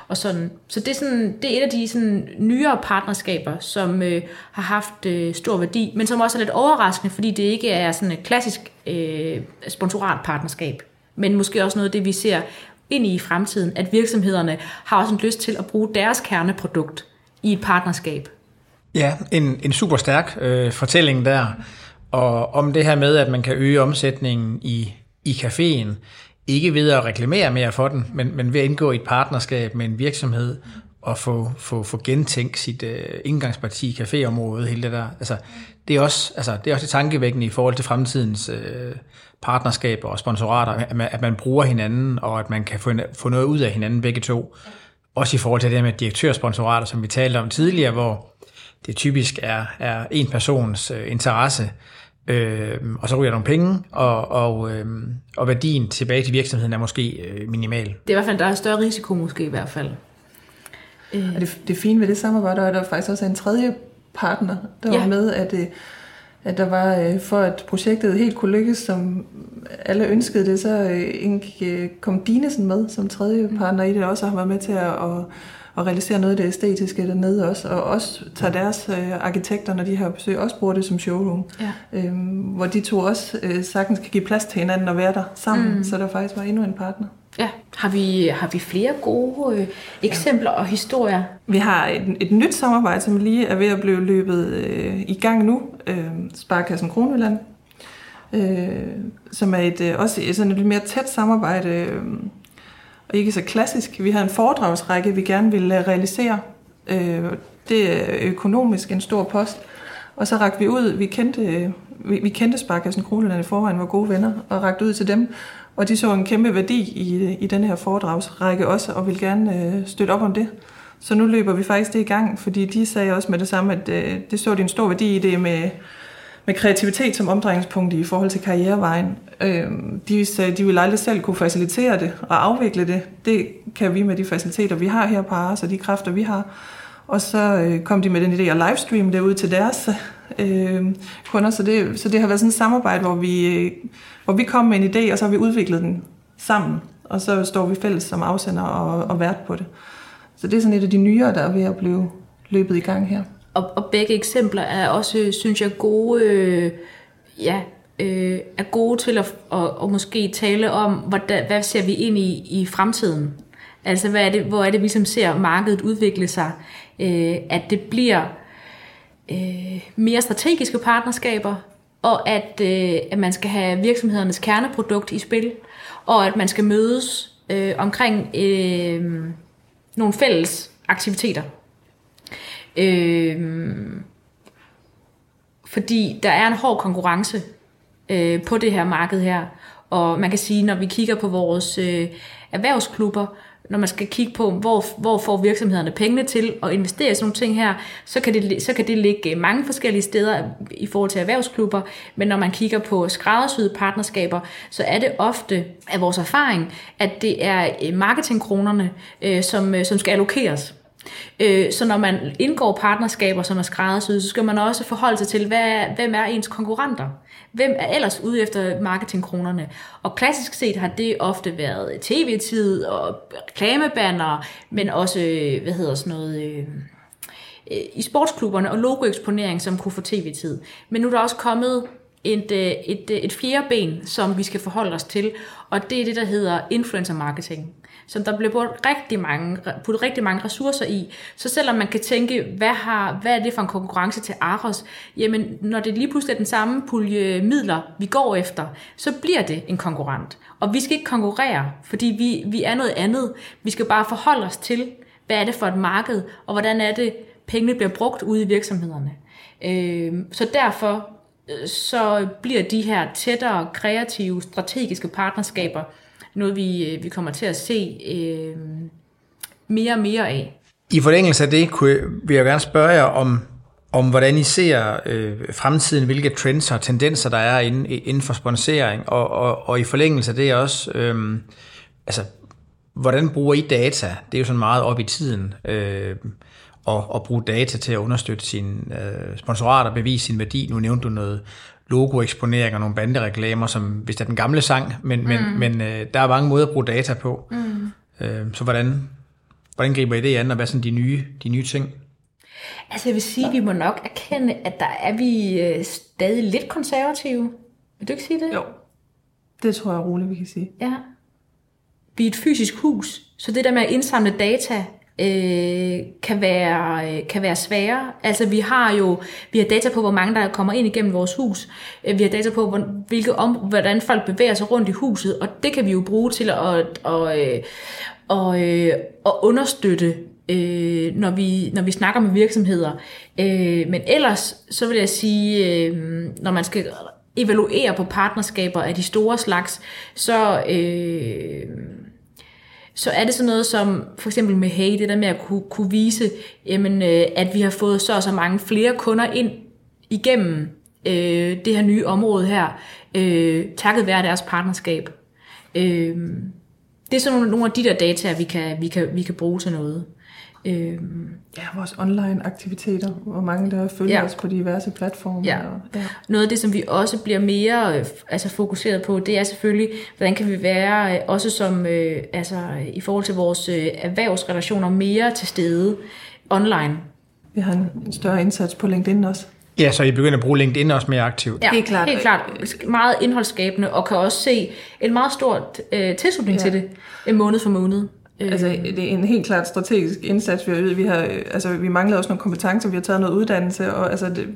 og sådan. Så det er, sådan, det er et af de sådan, nyere partnerskaber, som øh, har haft øh, stor værdi, men som også er lidt overraskende, fordi det ikke er sådan et klassisk øh, sponsorat partnerskab, men måske også noget af det, vi ser ind i i fremtiden, at virksomhederne har også en lyst til at bruge deres kerneprodukt i et partnerskab.
Ja, en, en super stærk øh, fortælling der, og om det her med, at man kan øge omsætningen i, i caféen, ikke ved at reklamere mere for den, men, men ved at indgå i et partnerskab med en virksomhed, og få, få, få gentænkt sit øh, indgangsparti i caféområdet, hele det der. Altså, det er også, altså, det er også det tankevækkende i forhold til fremtidens øh, partnerskaber og sponsorater, at man, at man bruger hinanden, og at man kan få, få noget ud af hinanden begge to. Også i forhold til det med direktørsponsorater, som vi talte om tidligere, hvor det typisk er, er en persons øh, interesse, øh, og så ryger nogle penge, og, og, øh, og værdien tilbage til virksomheden er måske øh, minimal. Det
er i hvert fald, der er større risiko måske i hvert fald.
Øh. Og det, det fine ved det samarbejde er, at der faktisk også er en tredje partner, der ja. var med, at, øh, at der var, øh, for at projektet helt kunne lykkes, som alle ønskede det, så øh, kom Dinesen med som tredje partner i det også, og har været med til at, at, at realisere noget af det æstetiske dernede også, og også tager deres øh, arkitekter, når de har besøg, også bruger det som showroom, ja. øhm, hvor de to også øh, sagtens kan give plads til hinanden og være der sammen, mm. så der faktisk var endnu en partner.
Ja, har vi, har vi flere gode øh, eksempler ja. og historier?
Vi har et, et nyt samarbejde, som lige er ved at blive løbet øh, i gang nu. Øh, Sparkassen Kronjylland, øh, som er et, øh, også et, sådan et lidt mere tæt samarbejde, øh, og ikke så klassisk. Vi har en foredragsrække, vi gerne vil øh, realisere. Øh, det er økonomisk en stor post. Og så rakte vi ud, vi kendte, øh, vi, vi kendte Sparkassen Kronjylland i forvejen, var gode venner, og rakte ud til dem og de så en kæmpe værdi i, i den her foredragsrække også, og vil gerne øh, støtte op om det. Så nu løber vi faktisk det i gang, fordi de sagde også med det samme, at øh, det så de en stor værdi i det med, med kreativitet som omdrejningspunkt i forhold til karrierevejen. Øh, de sagde, de ville aldrig selv kunne facilitere det og afvikle det. Det kan vi med de faciliteter, vi har her på Ars, og de kræfter, vi har. Og så øh, kom de med den idé at livestream det ud til deres øh, kunder. Så det, så det har været sådan et samarbejde, hvor vi, øh, hvor vi kom med en idé, og så har vi udviklet den sammen. Og så står vi fælles som afsender og, og vært på det. Så det er sådan et af de nyere, der er ved at blive løbet i gang her.
og, og begge eksempler er også, synes jeg, gode, øh, ja, øh, er gode til at, at, at måske tale om, hvordan, hvad ser vi ind i i fremtiden. Altså, hvad er det, hvor er det, vi som ser markedet udvikle sig? Øh, at det bliver øh, mere strategiske partnerskaber, og at, øh, at man skal have virksomhedernes kerneprodukt i spil, og at man skal mødes øh, omkring øh, nogle fælles aktiviteter. Øh, fordi der er en hård konkurrence øh, på det her marked her, og man kan sige, når vi kigger på vores øh, erhvervsklubber, når man skal kigge på, hvor, hvor får virksomhederne pengene til at investere i sådan nogle ting her, så kan, det, så kan det ligge øh, mange forskellige steder i forhold til erhvervsklubber, men når man kigger på skræddersyede partnerskaber, så er det ofte af vores erfaring, at det er øh, marketingkronerne, øh, som, som skal allokeres. Øh, så når man indgår partnerskaber, som er skræddersyet, så skal man også forholde sig til, hvad, hvem er ens konkurrenter? Hvem er ellers ude efter marketingkronerne? Og klassisk set har det ofte været tv-tid og reklamebanner, men også, øh, hvad hedder sådan noget... Øh, øh, i sportsklubberne og logoeksponering, som kunne få tv-tid. Men nu er der også kommet et, øh, et, øh, et fjerde ben, som vi skal forholde os til, og det er det, der hedder influencer marketing som der bliver brugt rigtig mange, puttet rigtig mange ressourcer i. Så selvom man kan tænke, hvad, har, hvad er det for en konkurrence til Aros, jamen når det lige pludselig er den samme pulje midler, vi går efter, så bliver det en konkurrent. Og vi skal ikke konkurrere, fordi vi, vi er noget andet. Vi skal bare forholde os til, hvad er det for et marked, og hvordan er det, pengene bliver brugt ude i virksomhederne. Øh, så derfor så bliver de her tættere, kreative, strategiske partnerskaber noget, vi, øh, vi kommer til at se øh, mere og mere af.
I forlængelse af det kunne, vil jeg gerne spørge jer om, om hvordan I ser øh, fremtiden, hvilke trends og tendenser der er inden, inden for sponsering, og, og, og i forlængelse af det også, øh, altså, hvordan bruger I data? Det er jo sådan meget op i tiden, øh, at, at bruge data til at understøtte sine øh, sponsorater, bevise sin værdi. Nu nævnte du noget logoeksponering og nogle bandereklamer, som hvis det er den gamle sang, men, mm. men, men øh, der er mange måder at bruge data på. Mm. Øh, så hvordan, hvordan griber I det an, og hvad er sådan de nye, de nye ting?
Altså jeg vil sige, at vi må nok erkende, at der er vi øh, stadig lidt konservative. Vil du ikke sige det?
Jo, det tror jeg roligt, vi kan sige.
Ja. Vi er et fysisk hus, så det der med at indsamle data øh, kan, være, øh, kan være svære. Altså vi har jo vi har data på, hvor mange der kommer ind igennem vores hus. Øh, vi har data på, hvor, hvilke om, hvordan folk bevæger sig rundt i huset, og det kan vi jo bruge til at, at, at, at, at, at understøtte øh, når, vi, når vi snakker med virksomheder. Øh, men ellers, så vil jeg sige, øh, når man skal evaluere på partnerskaber af de store slags, så, øh, så er det sådan noget som, for eksempel med Hey, det der med at kunne, kunne vise, jamen, øh, at vi har fået så og så mange flere kunder ind igennem øh, det her nye område her, øh, takket være deres partnerskab. Øh, det er sådan nogle, nogle af de der data, vi kan, vi kan, vi kan bruge til noget.
Øhm, ja, vores online aktiviteter, hvor mange der følger ja. os på diverse platforme.
Ja. Og, ja. Noget af det, som vi også bliver mere øh, altså fokuseret på, det er selvfølgelig, hvordan kan vi være, øh, også som øh, altså, i forhold til vores øh, erhvervsrelationer, mere til stede online.
Vi har en større indsats på LinkedIn også.
Ja, så I begynder at bruge LinkedIn også mere aktivt.
Ja, helt klart. Helt klart. Meget indholdsskabende, og kan også se en meget stor øh, tilslutning ja. til det, en måned for måned.
Altså, det er en helt klart strategisk indsats, vi har Vi, har, altså, vi mangler også nogle kompetencer, vi har taget noget uddannelse, og altså, det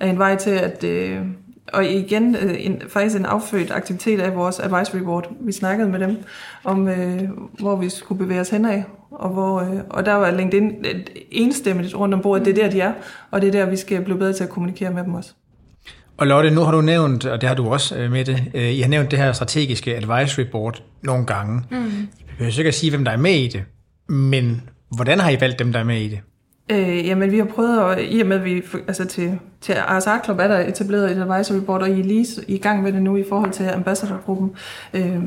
er en vej til, at... Øh, og igen, øh, en, faktisk en affødt aktivitet af vores advisory board. Vi snakkede med dem om, øh, hvor vi skulle bevæge os henad, og, hvor, øh, og der var LinkedIn enstemmigt rundt om bordet. Det er der, de er, og det er der, vi skal blive bedre til at kommunikere med dem også.
Og Lotte, nu har du nævnt, og det har du også øh, med det, øh, I har nævnt det her strategiske advisory board nogle gange. Mm. Jeg behøver sikkert sige, hvem der er med i det, men hvordan har I valgt dem, der er med i det?
Øh, jamen, vi har prøvet, at, i og med, at vi altså til, til RSA Club er der etableret et advisory board, og I er lige i gang med det nu i forhold til ambassadorgruppen. Øh,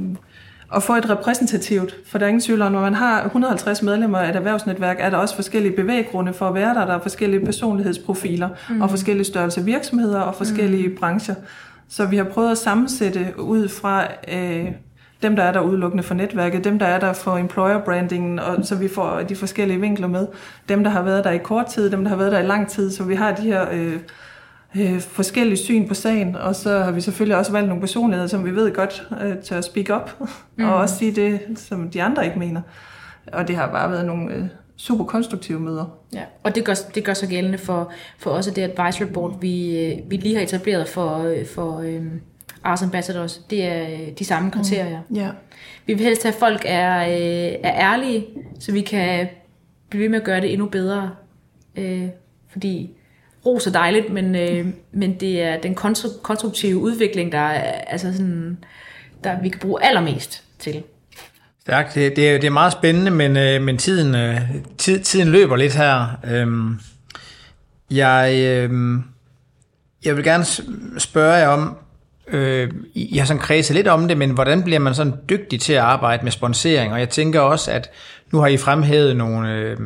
at få et repræsentativt, for der er ingen tvivl om, når man har 150 medlemmer af et erhvervsnetværk, er der også forskellige bevæggrunde for at være der. Der er forskellige personlighedsprofiler, mm. og forskellige størrelse virksomheder og forskellige mm. brancher. Så vi har prøvet at sammensætte ud fra øh, dem, der er der udelukkende for netværket, dem, der er der for employer brandingen, og så vi får de forskellige vinkler med, dem, der har været der i kort tid, dem, der har været der i lang tid, så vi har de her øh, øh, forskellige syn på sagen, og så har vi selvfølgelig også valgt nogle personligheder, som vi ved godt øh, tør speak up, mm. og også sige det, som de andre ikke mener. Og det har bare været nogle øh, super konstruktive møder.
Ja, og det gør, det gør sig gældende for, for også det advisory board, vi, øh, vi lige har etableret for, øh, for um, Ars Ambassadors. Det er de samme kriterier.
Mm. Ja.
Vi vil helst have, at folk er, er ærlige, så vi kan blive ved med at gøre det endnu bedre. Øh, fordi ros er dejligt, men, øh, men det er den konstruktive udvikling, der, er, altså sådan, der vi kan bruge allermest til.
Stærkt. Det, det, er, det er meget spændende, men, øh, men tiden, øh, tid, tiden løber lidt her. Øhm, jeg, øh, jeg vil gerne spørge jer om, øh, jeg har sådan kredset lidt om det, men hvordan bliver man sådan dygtig til at arbejde med sponsering? Og jeg tænker også, at nu har I fremhævet nogle... Øh,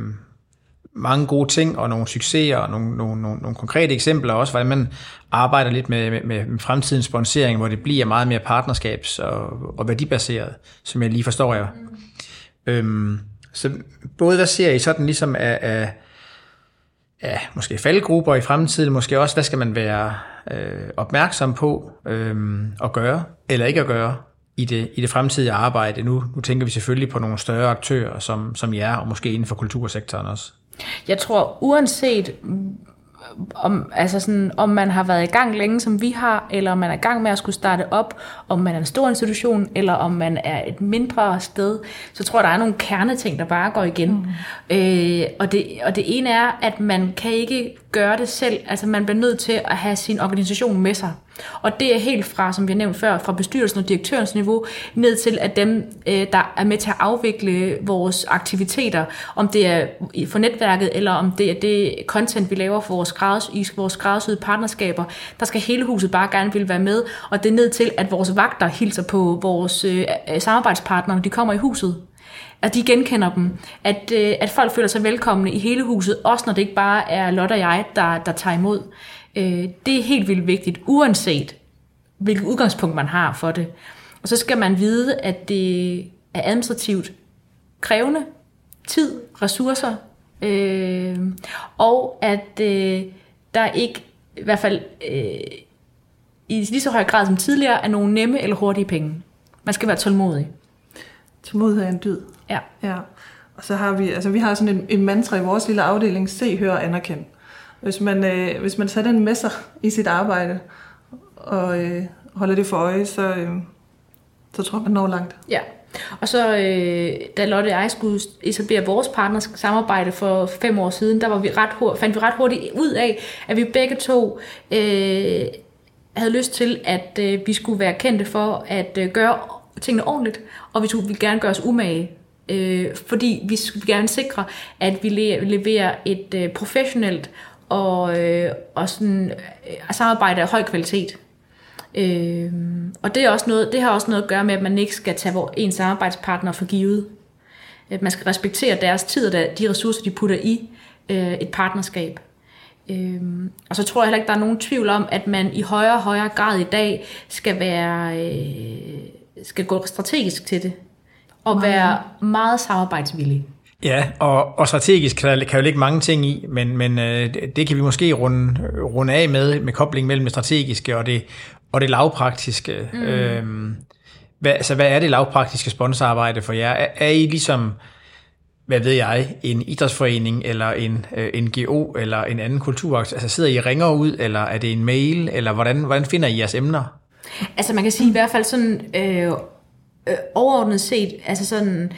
mange gode ting og nogle succeser og nogle, nogle, nogle, nogle konkrete eksempler også, hvordan man arbejder lidt med, med, med fremtidens sponsering, hvor det bliver meget mere partnerskabs- og, og værdibaseret, som jeg lige forstår jer. Mm. Øhm, så både hvad ser I sådan ligesom af, af, af måske faldgrupper i fremtiden, måske også hvad skal man være øh, opmærksom på øh, at gøre, eller ikke at gøre i det, i det fremtidige arbejde. Nu, nu tænker vi selvfølgelig på nogle større aktører som, som jer, og måske inden for kultursektoren også.
Jeg tror, uanset om, altså sådan, om man har været i gang længe, som vi har, eller om man er i gang med at skulle starte op, om man er en stor institution, eller om man er et mindre sted, så tror jeg, der er nogle kerneting, der bare går igen. Mm. Øh, og, det, og det ene er, at man kan ikke gøre det selv. Altså man bliver nødt til at have sin organisation med sig. Og det er helt fra, som vi har nævnt før, fra bestyrelsen og direktørens niveau, ned til at dem, øh, der er med til at afvikle vores aktiviteter, om det er for netværket, eller om det er det content, vi laver for vores, grads, i vores gradsøde partnerskaber, der skal hele huset bare gerne vil være med, og det er ned til, at vores vagter hilser på vores øh, øh, samarbejdspartnere, når de kommer i huset. At de genkender dem, at, øh, at folk føler sig velkomne i hele huset, også når det ikke bare er Lotte og jeg, der, der tager imod. Øh, det er helt vildt vigtigt, uanset hvilket udgangspunkt man har for det. Og så skal man vide, at det er administrativt krævende, tid, ressourcer, øh, og at øh, der ikke, i hvert fald øh, i lige så høj grad som tidligere, er nogle nemme eller hurtige penge. Man skal være tålmodig.
Tålmodighed er en dyd.
Ja.
ja. Og så har vi, altså vi har sådan en, en mantra i vores lille afdeling, se, hør og anerkend. Hvis man, øh, hvis man tager den med sig i sit arbejde, og øh, holder det for øje, så, øh, så tror jeg, man når langt.
Ja, og så øh, da Lotte og jeg skulle etablere vores partners samarbejde for fem år siden, der var vi ret hurtigt, fandt vi ret hurtigt ud af, at vi begge to øh, havde lyst til, at øh, vi skulle være kendte for at øh, gøre tingene ordentligt, og vi ville gerne gøre os umage øh, fordi vi skal gerne sikre, at vi leverer et øh, professionelt og, øh, og sådan, øh, samarbejde af høj kvalitet. Øh, og det, er også noget, det har også noget at gøre med, at man ikke skal tage en samarbejdspartner for givet. At man skal respektere deres tid og de ressourcer, de putter i øh, et partnerskab. Øh, og så tror jeg heller ikke, der er nogen tvivl om, at man i højere og højere grad i dag skal være øh, skal gå strategisk til det og være meget samarbejdsvillig.
Ja, og, og strategisk kan der, kan jo ligge mange ting i, men, men øh, det kan vi måske runde, runde af med, med kobling mellem det strategiske og det, og det lavpraktiske. Mm. Øhm, hvad, altså, hvad er det lavpraktiske sponsorarbejde for jer? Er, er I ligesom, hvad ved jeg, en idrætsforening, eller en øh, NGO, eller en anden kulturaktion? Altså sidder I ringer ud, eller er det en mail, eller hvordan, hvordan finder I jeres emner?
Altså man kan sige i hvert fald sådan... Øh, øh, overordnet set, altså sådan,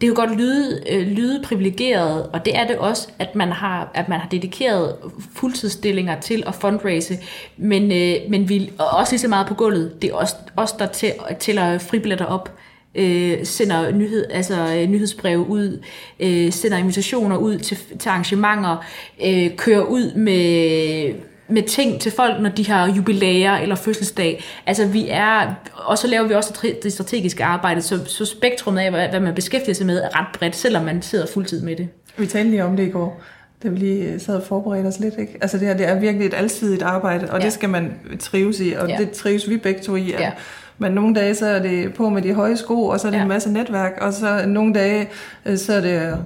det kan godt lyde, øh, lyde privilegeret, og det er det også, at man har, at man har dedikeret fuldtidsstillinger til at fundraise, men, øh, men vi er også lige så meget på gulvet. Det er også os der til, tæller fribilletter op, øh, sender nyhed, altså, øh, nyhedsbreve ud, øh, sender invitationer ud til, til arrangementer, øh, kører ud med med ting til folk, når de har jubilæer eller fødselsdag. Altså vi er, og så laver vi også det strategiske arbejde, så, så spektrummet af, hvad man beskæftiger sig med, er ret bredt, selvom man sidder fuldtid med det.
Vi talte lige om det i går, da vi lige sad og forberedte os lidt. Ikke? Altså det her, det er virkelig et alsidigt arbejde, og ja. det skal man trives i, og ja. det trives vi begge to i. Ja. Men nogle dage, så er det på med de høje sko, og så er det
Ja.
en masse netværk, og så nogle dage, øh, så er det, øh,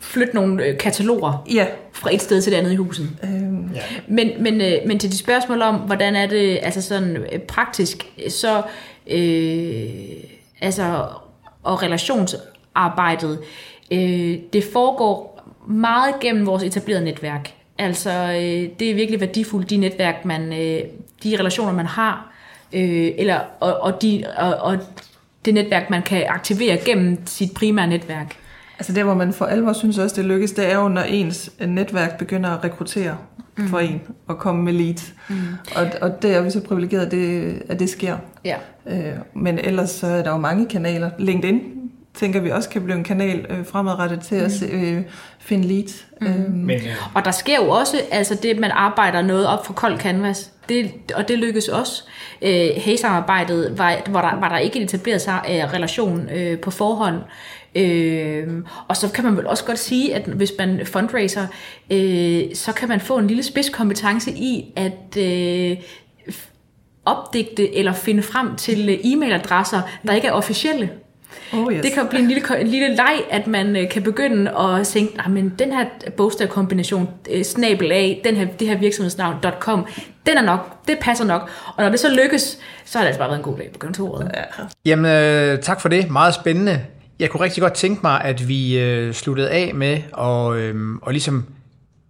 Flyt nogle øh, kataloger
ja,
fra et sted til det andet i huset.
øh,
Men, men, øh, men til de spørgsmål om, hvordan er det altså sådan øh, praktisk, så øh, altså, og relationsarbejdet, øh, det foregår meget gennem vores etablerede netværk. Altså, øh, det er virkelig værdifuldt, de netværk, man, øh, de relationer, man har, øh, eller, og, og, de, og, og det netværk, man kan aktivere gennem sit primære netværk.
Altså der, hvor man for alvor synes også, det lykkes, det er jo, når ens netværk begynder at rekruttere mm. for en og komme med leads. Mm. Og, og det er vi så privilegeret, at det, at det sker.
Ja.
Øh, men ellers så er der jo mange kanaler. LinkedIn tænker vi også kan blive en kanal øh, fremadrettet til at se, øh, finde leads. Mm. Øh,
Men, øh,
Og der sker jo også altså det, at man arbejder noget op for kold canvas. Det, og det lykkes også. Øh, Hey-samarbejdet var, var, der, var der ikke en etableret sa- øh, relation øh, på forhånd. Øh, og så kan man vel også godt sige, at hvis man fundraiser, øh, så kan man få en lille spidskompetence i at øh, opdigte eller finde frem til øh, e-mailadresser, der ikke er officielle.
Oh yes.
Det kan blive en lille, en lille leg, at man øh, kan begynde at tænke, "Ah, men den her bogstavkombination, øh, snabel af, den her, det her virksomhedsnavn, .com, den er nok, det passer nok. Og når det så lykkes, så har det altså bare været en god dag på kontoret. Ja.
Jamen, øh, tak for det. Meget spændende. Jeg kunne rigtig godt tænke mig, at vi øh, sluttede af med at, øh, at ligesom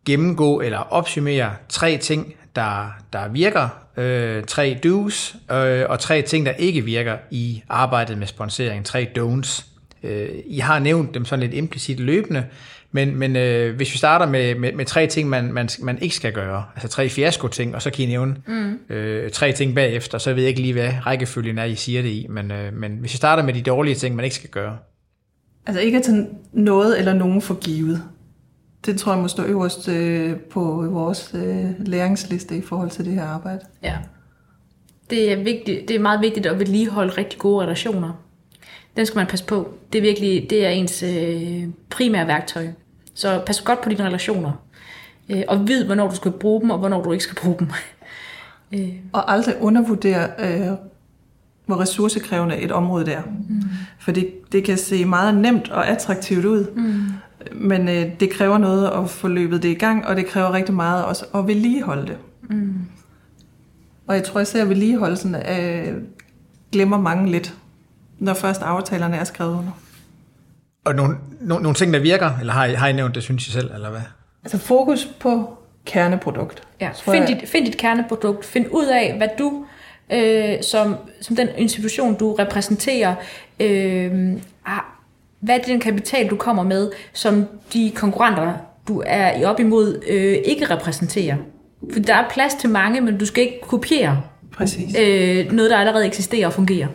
gennemgå eller opsummere tre ting, der, der virker, øh, tre do's, øh, og tre ting, der ikke virker i arbejdet med sponsering, tre don'ts. Øh, I har nævnt dem sådan lidt implicit løbende, men, men øh, hvis vi starter med, med, med tre ting, man, man, man ikke skal gøre, altså tre fiasko-ting, og så kan I nævne mm. øh, tre ting bagefter, så ved jeg ikke lige, hvad rækkefølgen er, I siger det i, men, øh, men hvis vi starter med de dårlige ting, man ikke skal gøre.
Altså ikke at tage noget eller nogen for givet. Det tror jeg må stå øverst øh, på vores øh, læringsliste i forhold til det her arbejde.
ja. Det er, vigtigt, det er meget vigtigt at vedligeholde rigtig gode relationer. Den skal man passe på. Det er virkelig det er ens øh, primære værktøj. Så pas godt på dine relationer. Øh, og vid, hvornår du skal bruge dem, og hvornår du ikke skal bruge dem. øh,
Og aldrig undervurdere, øh, hvor ressourcekrævende et område det er. Mm. For det, det kan se meget nemt og attraktivt ud, mm. Men øh, det kræver noget at få løbet det i gang, og det kræver rigtig meget også at vedligeholde det. Mm. Og jeg tror især, at vedligeholdelsen øh, glemmer mange lidt, når først aftalerne er skrevet under.
Og nogle, nogle, nogle ting, der virker, eller har I, har I nævnt det, synes I selv, eller hvad?
Altså fokus på kerneprodukt.
Ja, find dit, find dit kerneprodukt. Find ud af, hvad du, øh, som, som den institution, du repræsenterer, øh, har, hvad er den kapital, du kommer med, som de konkurrenter, du er i op imod, øh, ikke repræsenterer. For der er plads til mange, men du skal ikke kopiere
Præcis.
øh, noget, der allerede eksisterer og fungerer.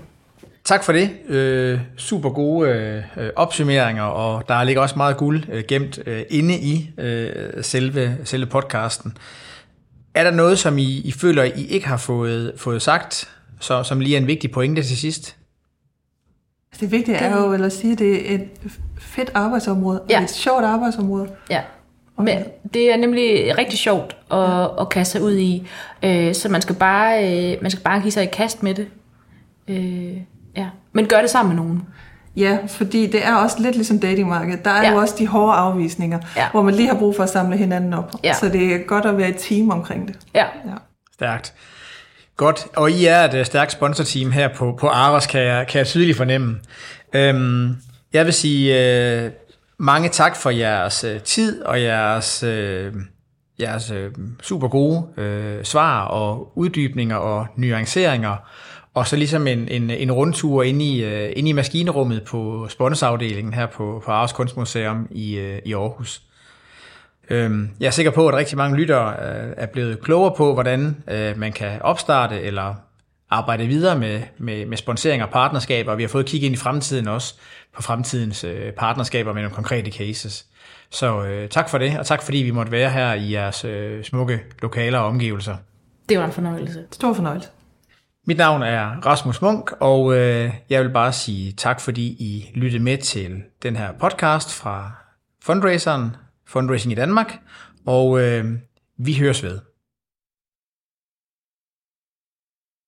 Tak for det. Øh, super gode øh, opsummeringer, og der ligger også meget guld øh, gemt øh, inde i øh, selve, selve podcasten. Er der noget, som I, I føler, I ikke har fået, fået sagt, så, som lige er en vigtig pointe til sidst?
Det vigtige er jo vel at sige, at det er et fedt arbejdsområde,
Ja.
og et sjovt arbejdsområde.
Ja. Men det er nemlig rigtig sjovt at, at kaste sig ud i, øh, så man skal, bare, øh, man skal bare give sig i kast med det. Øh, ja. Men gør det sammen med nogen.
Ja, fordi det er også lidt ligesom datingmarkedet. Der er
Ja.
jo også de hårde afvisninger,
Ja.
hvor man lige har brug for at samle hinanden op.
Ja.
Så det er godt at være et team omkring det.
Ja.
Ja.
Stærkt. Godt, og I er et øh, stærkt sponsorteam her på, på Aros, kan jeg, kan jeg tydeligt fornemme. Øhm, jeg vil sige øh, mange tak for jeres øh, tid og jeres, øh, jeres øh, super gode øh, svar og uddybninger og nuanceringer. Og så ligesom en, en, en rundtur ind i, øh, ind i maskinerummet på sponsorafdelingen her på, på Aarhus Kunstmuseum i, øh, i Aarhus. Øhm, Jeg er sikker på, at rigtig mange lyttere øh, er blevet klogere på, hvordan øh, man kan opstarte eller arbejde videre med, med, med sponsering og partnerskaber. Vi har fået kigge ind i fremtiden også, på fremtidens øh, partnerskaber med nogle konkrete cases. Så øh, tak for det, og tak fordi vi måtte være her i jeres øh, smukke lokaler og omgivelser.
Det var en fornøjelse.
Stor fornøjelse.
Mit navn er Rasmus Munk, og øh, jeg vil bare sige tak, fordi I lyttede med til den her podcast fra Fundraiseren, Fundraising i Danmark, og øh, vi høres ved.